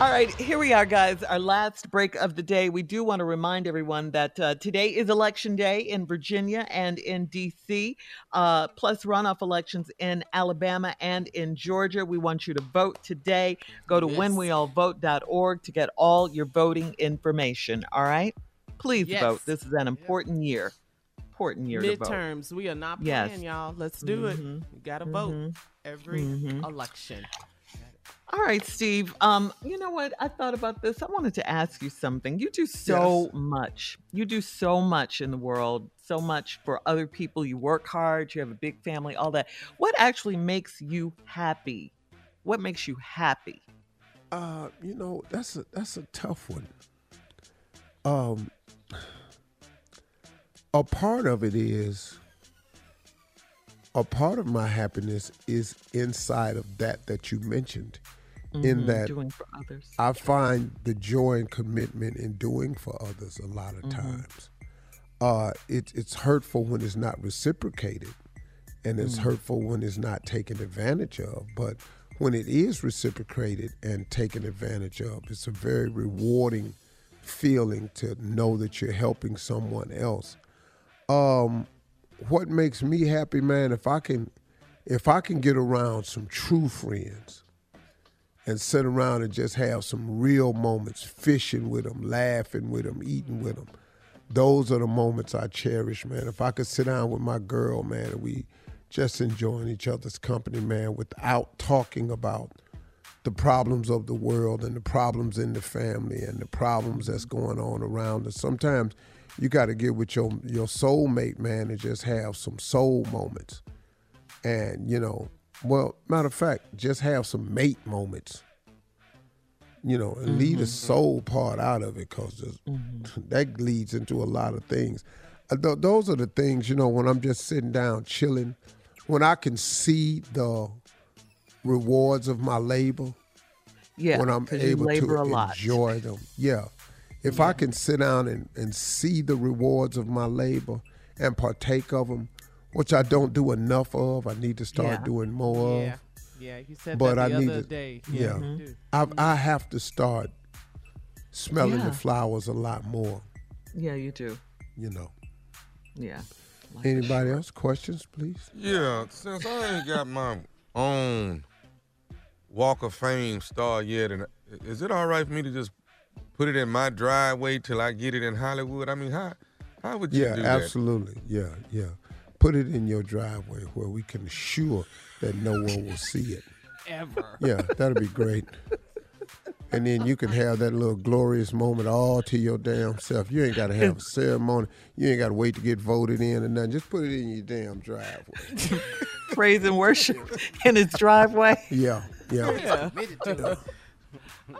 All right, here we are, guys. Our last break of the day. We do want to remind everyone that uh, today is election day in Virginia and in D.C., uh, plus runoff elections in Alabama and in Georgia. We want you to vote today. Go to whenweallvote.org to get all your voting information. All right? Please Yes. vote. This is an important year. Important year to vote. Midterms. We are not Yes. y'all. Let's do it. Mhm. You got to vote Mhm. every Mhm. election. All right, Steve. Um, you know what? I thought about this. I wanted to ask you something. You do so much. You do so much in the world, so much for other people. You work hard, you have a big family, all that. What actually makes you happy? What makes you happy? Uh, you know, that's a that's a tough one. Um a part of it is a part of my happiness is inside of that that you mentioned in Mhm, that doing for others. I find the joy and commitment in doing for others a lot of Mhm. times. Uh, it, it's hurtful when it's not reciprocated, and it's Mm. hurtful when it's not taken advantage of. But when it is reciprocated and taken advantage of, it's a very rewarding feeling to know that you're helping someone else. Um, what makes me happy, man, if I can, if I can get around some true friends and sit around and just have some real moments, fishing with them, laughing with them, eating with them. Those are the moments I cherish, man. If I could sit down with my girl, man, and we just enjoying each other's company, man, without talking about the problems of the world and the problems in the family and the problems that's going on around us. Sometimes you got to get with your your soulmate, man, and just have some soul moments. And you know, well, matter of fact, just have some mate moments. You know, and leave the soul part out of it because that leads into a lot of things. Uh, th- those are the things, you know, when I'm just sitting down chilling, when I can see the rewards of my labor, Yeah, when I'm able to enjoy them. Yeah. If I can sit down and, and see the rewards of my labor and partake of them, which I don't do enough of, I need to start Yeah. doing more Yeah. of. Yeah, you said but that the I need other to, day. Yeah, Yeah, you do. I mm-hmm. I have to start smelling Yeah. the flowers a lot more. Yeah, you do. You know. Yeah. Anybody else questions, please? Yeah, since I ain't got my own Walk of Fame star yet, and uh, is it all right for me to just put it in my driveway till I get it in Hollywood? I mean, how how would you Yeah, do that? Yeah, absolutely. Yeah, yeah. Put it in your driveway where we can assure that no one will see it. Ever. Yeah, that'll be great. And then you can have that little glorious moment all to your damn self. You ain't got to have a ceremony. You ain't got to wait to get voted in or nothing. Just put it in your damn driveway. Praise and worship in his driveway. Yeah, yeah. Yeah.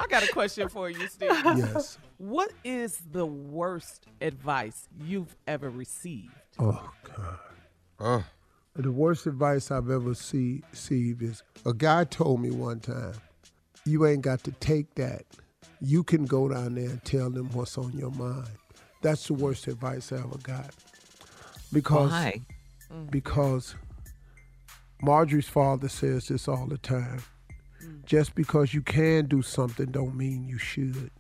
I got a question for you, Steve. Yes. What is the worst advice you've ever received? Oh God. Uh. The worst advice I've ever see, received is a guy told me one time, "You ain't got to take that. You can go down there and tell them what's on your mind." That's the worst advice I ever got. Because Why? Mm. because Marjorie's father says this all the time. Mm. Just because you can do something don't mean you should.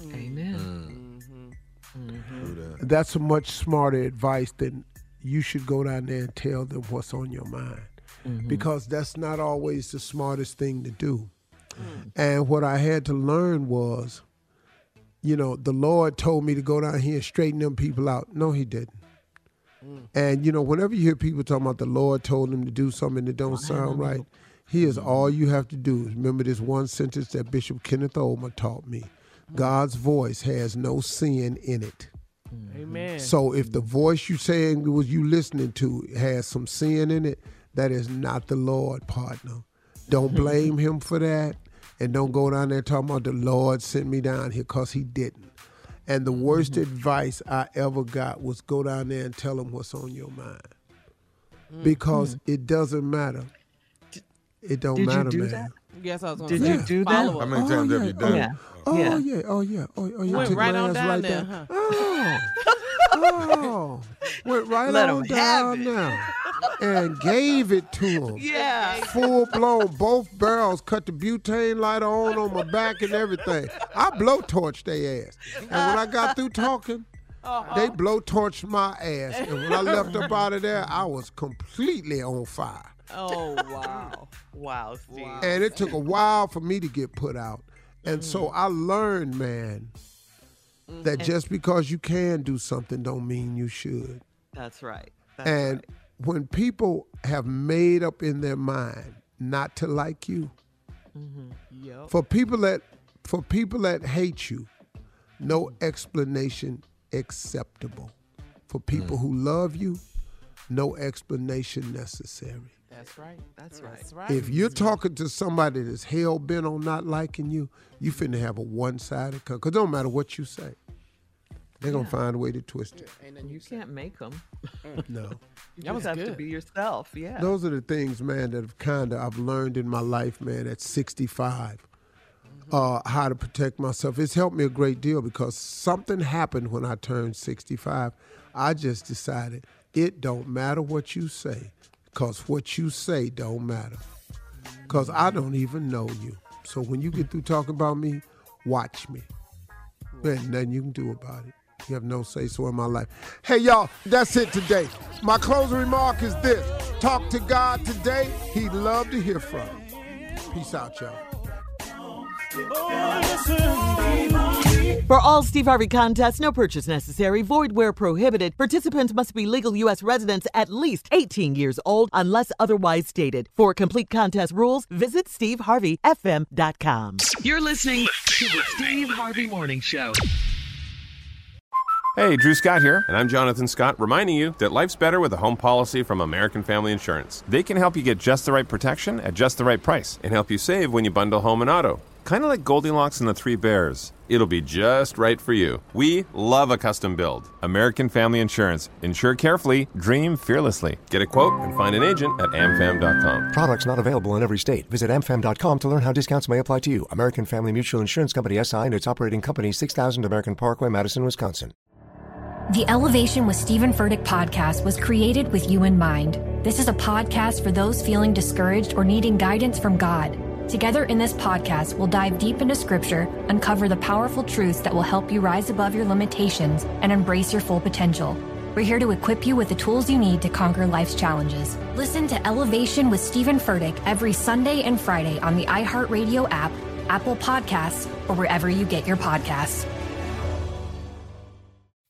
Mm. Amen. Mm-hmm. Mm-hmm. That's a much smarter advice than you should go down there and tell them what's on your mind. Mm-hmm. Because that's not always the smartest thing to do. Mm. And what I had to learn was, you know, the Lord told me to go down here and straighten them people out. No, he didn't. Mm. And you know, whenever you hear people talking about the Lord told them to do something that don't sound right, here's mm-hmm. all you have to do. Remember this one sentence that Bishop Kenneth Ulmer taught me. Mm. God's voice has no sin in it. Mm-hmm. Amen. So if the voice you saying was you listening to has some sin in it, that is not the Lord, partner. Don't mm-hmm. blame him for that. And don't go down there talking about the Lord sent me down here because he didn't. And the worst mm-hmm. advice I ever got was go down there and tell him what's on your mind. Because it doesn't matter. It don't Did you matter, do man. that? Yes, I was going to say. you do that? follow-up. How many times have you oh, done oh, Yeah. it? Oh Yeah. yeah. oh yeah, oh, oh you Went took right on down right there, there. huh? Oh, oh, went right Let on 'em have down now, and gave it to him. Yeah. full blown, both barrels. Cut the butane lighter on on my back and everything. I blowtorched their ass, and when I got through talking. Uh-huh. They blowtorched my ass, and when I left up out of there, I was completely on fire. Oh, wow. Wow, Steve. And it took a while for me to get put out. And so mm. I learned, man, that mm. just because you can do something don't mean you should. That's right. That's and right. when people have made up in their mind not to like you, mm-hmm. Yep. for people that for people that hate you, no explanation acceptable. For people mm. who love you, no explanation necessary. That's mm. right. That's mm. right. That's right. If you're talking to somebody that's hell bent on not liking you, you finna have a one sided cut. Cause it don't matter what you say, they're gonna find a way to twist it. Ain't nothing You can't make them. Mm. No, You That was just have to be yourself. Yeah. those are the things, man, that have kind of I've learned in my life, man. At 65, mm-hmm. uh, how to protect myself. It's helped me a great deal because something happened when I turned 65. I just decided it don't matter what you say, cause what you say don't matter. Cause I don't even know you. So when you get through talking about me, watch me. There's nothing you can do about it. You have no say so in my life. Hey, y'all, that's it today. My closing remark is this talk to God today. He'd love to hear from you. Peace out, y'all. For all Steve Harvey contests, no purchase necessary, void where prohibited. Participants must be legal U.S. residents at least 18 years old unless otherwise stated. For complete contest rules, visit SteveHarveyFM.com. You're listening to the Steve Harvey Morning Show. Hey, Drew Scott here, and I'm Jonathan Scott, reminding you that life's better with a home policy from American Family Insurance. They can help you get just the right protection at just the right price and help you save when you bundle home and auto. Kind of like Goldilocks and the Three Bears. It'll be just right for you. We love a custom build. American Family Insurance. Insure carefully, dream fearlessly. Get a quote and find an agent at amfam.com. Products not available in every state. Visit amfam.com to learn how discounts may apply to you. American Family Mutual Insurance Company SI and its operating company 6000 American Parkway, Madison, Wisconsin. The Elevation with Stephen Furtick podcast was created with you in mind. This is a podcast for those feeling discouraged or needing guidance from God. Together in this podcast, we'll dive deep into scripture, uncover the powerful truths that will help you rise above your limitations and embrace your full potential. We're here to equip you with the tools you need to conquer life's challenges. Listen to Elevation with Stephen Furtick every Sunday and Friday on the iHeartRadio app, Apple Podcasts, or wherever you get your podcasts.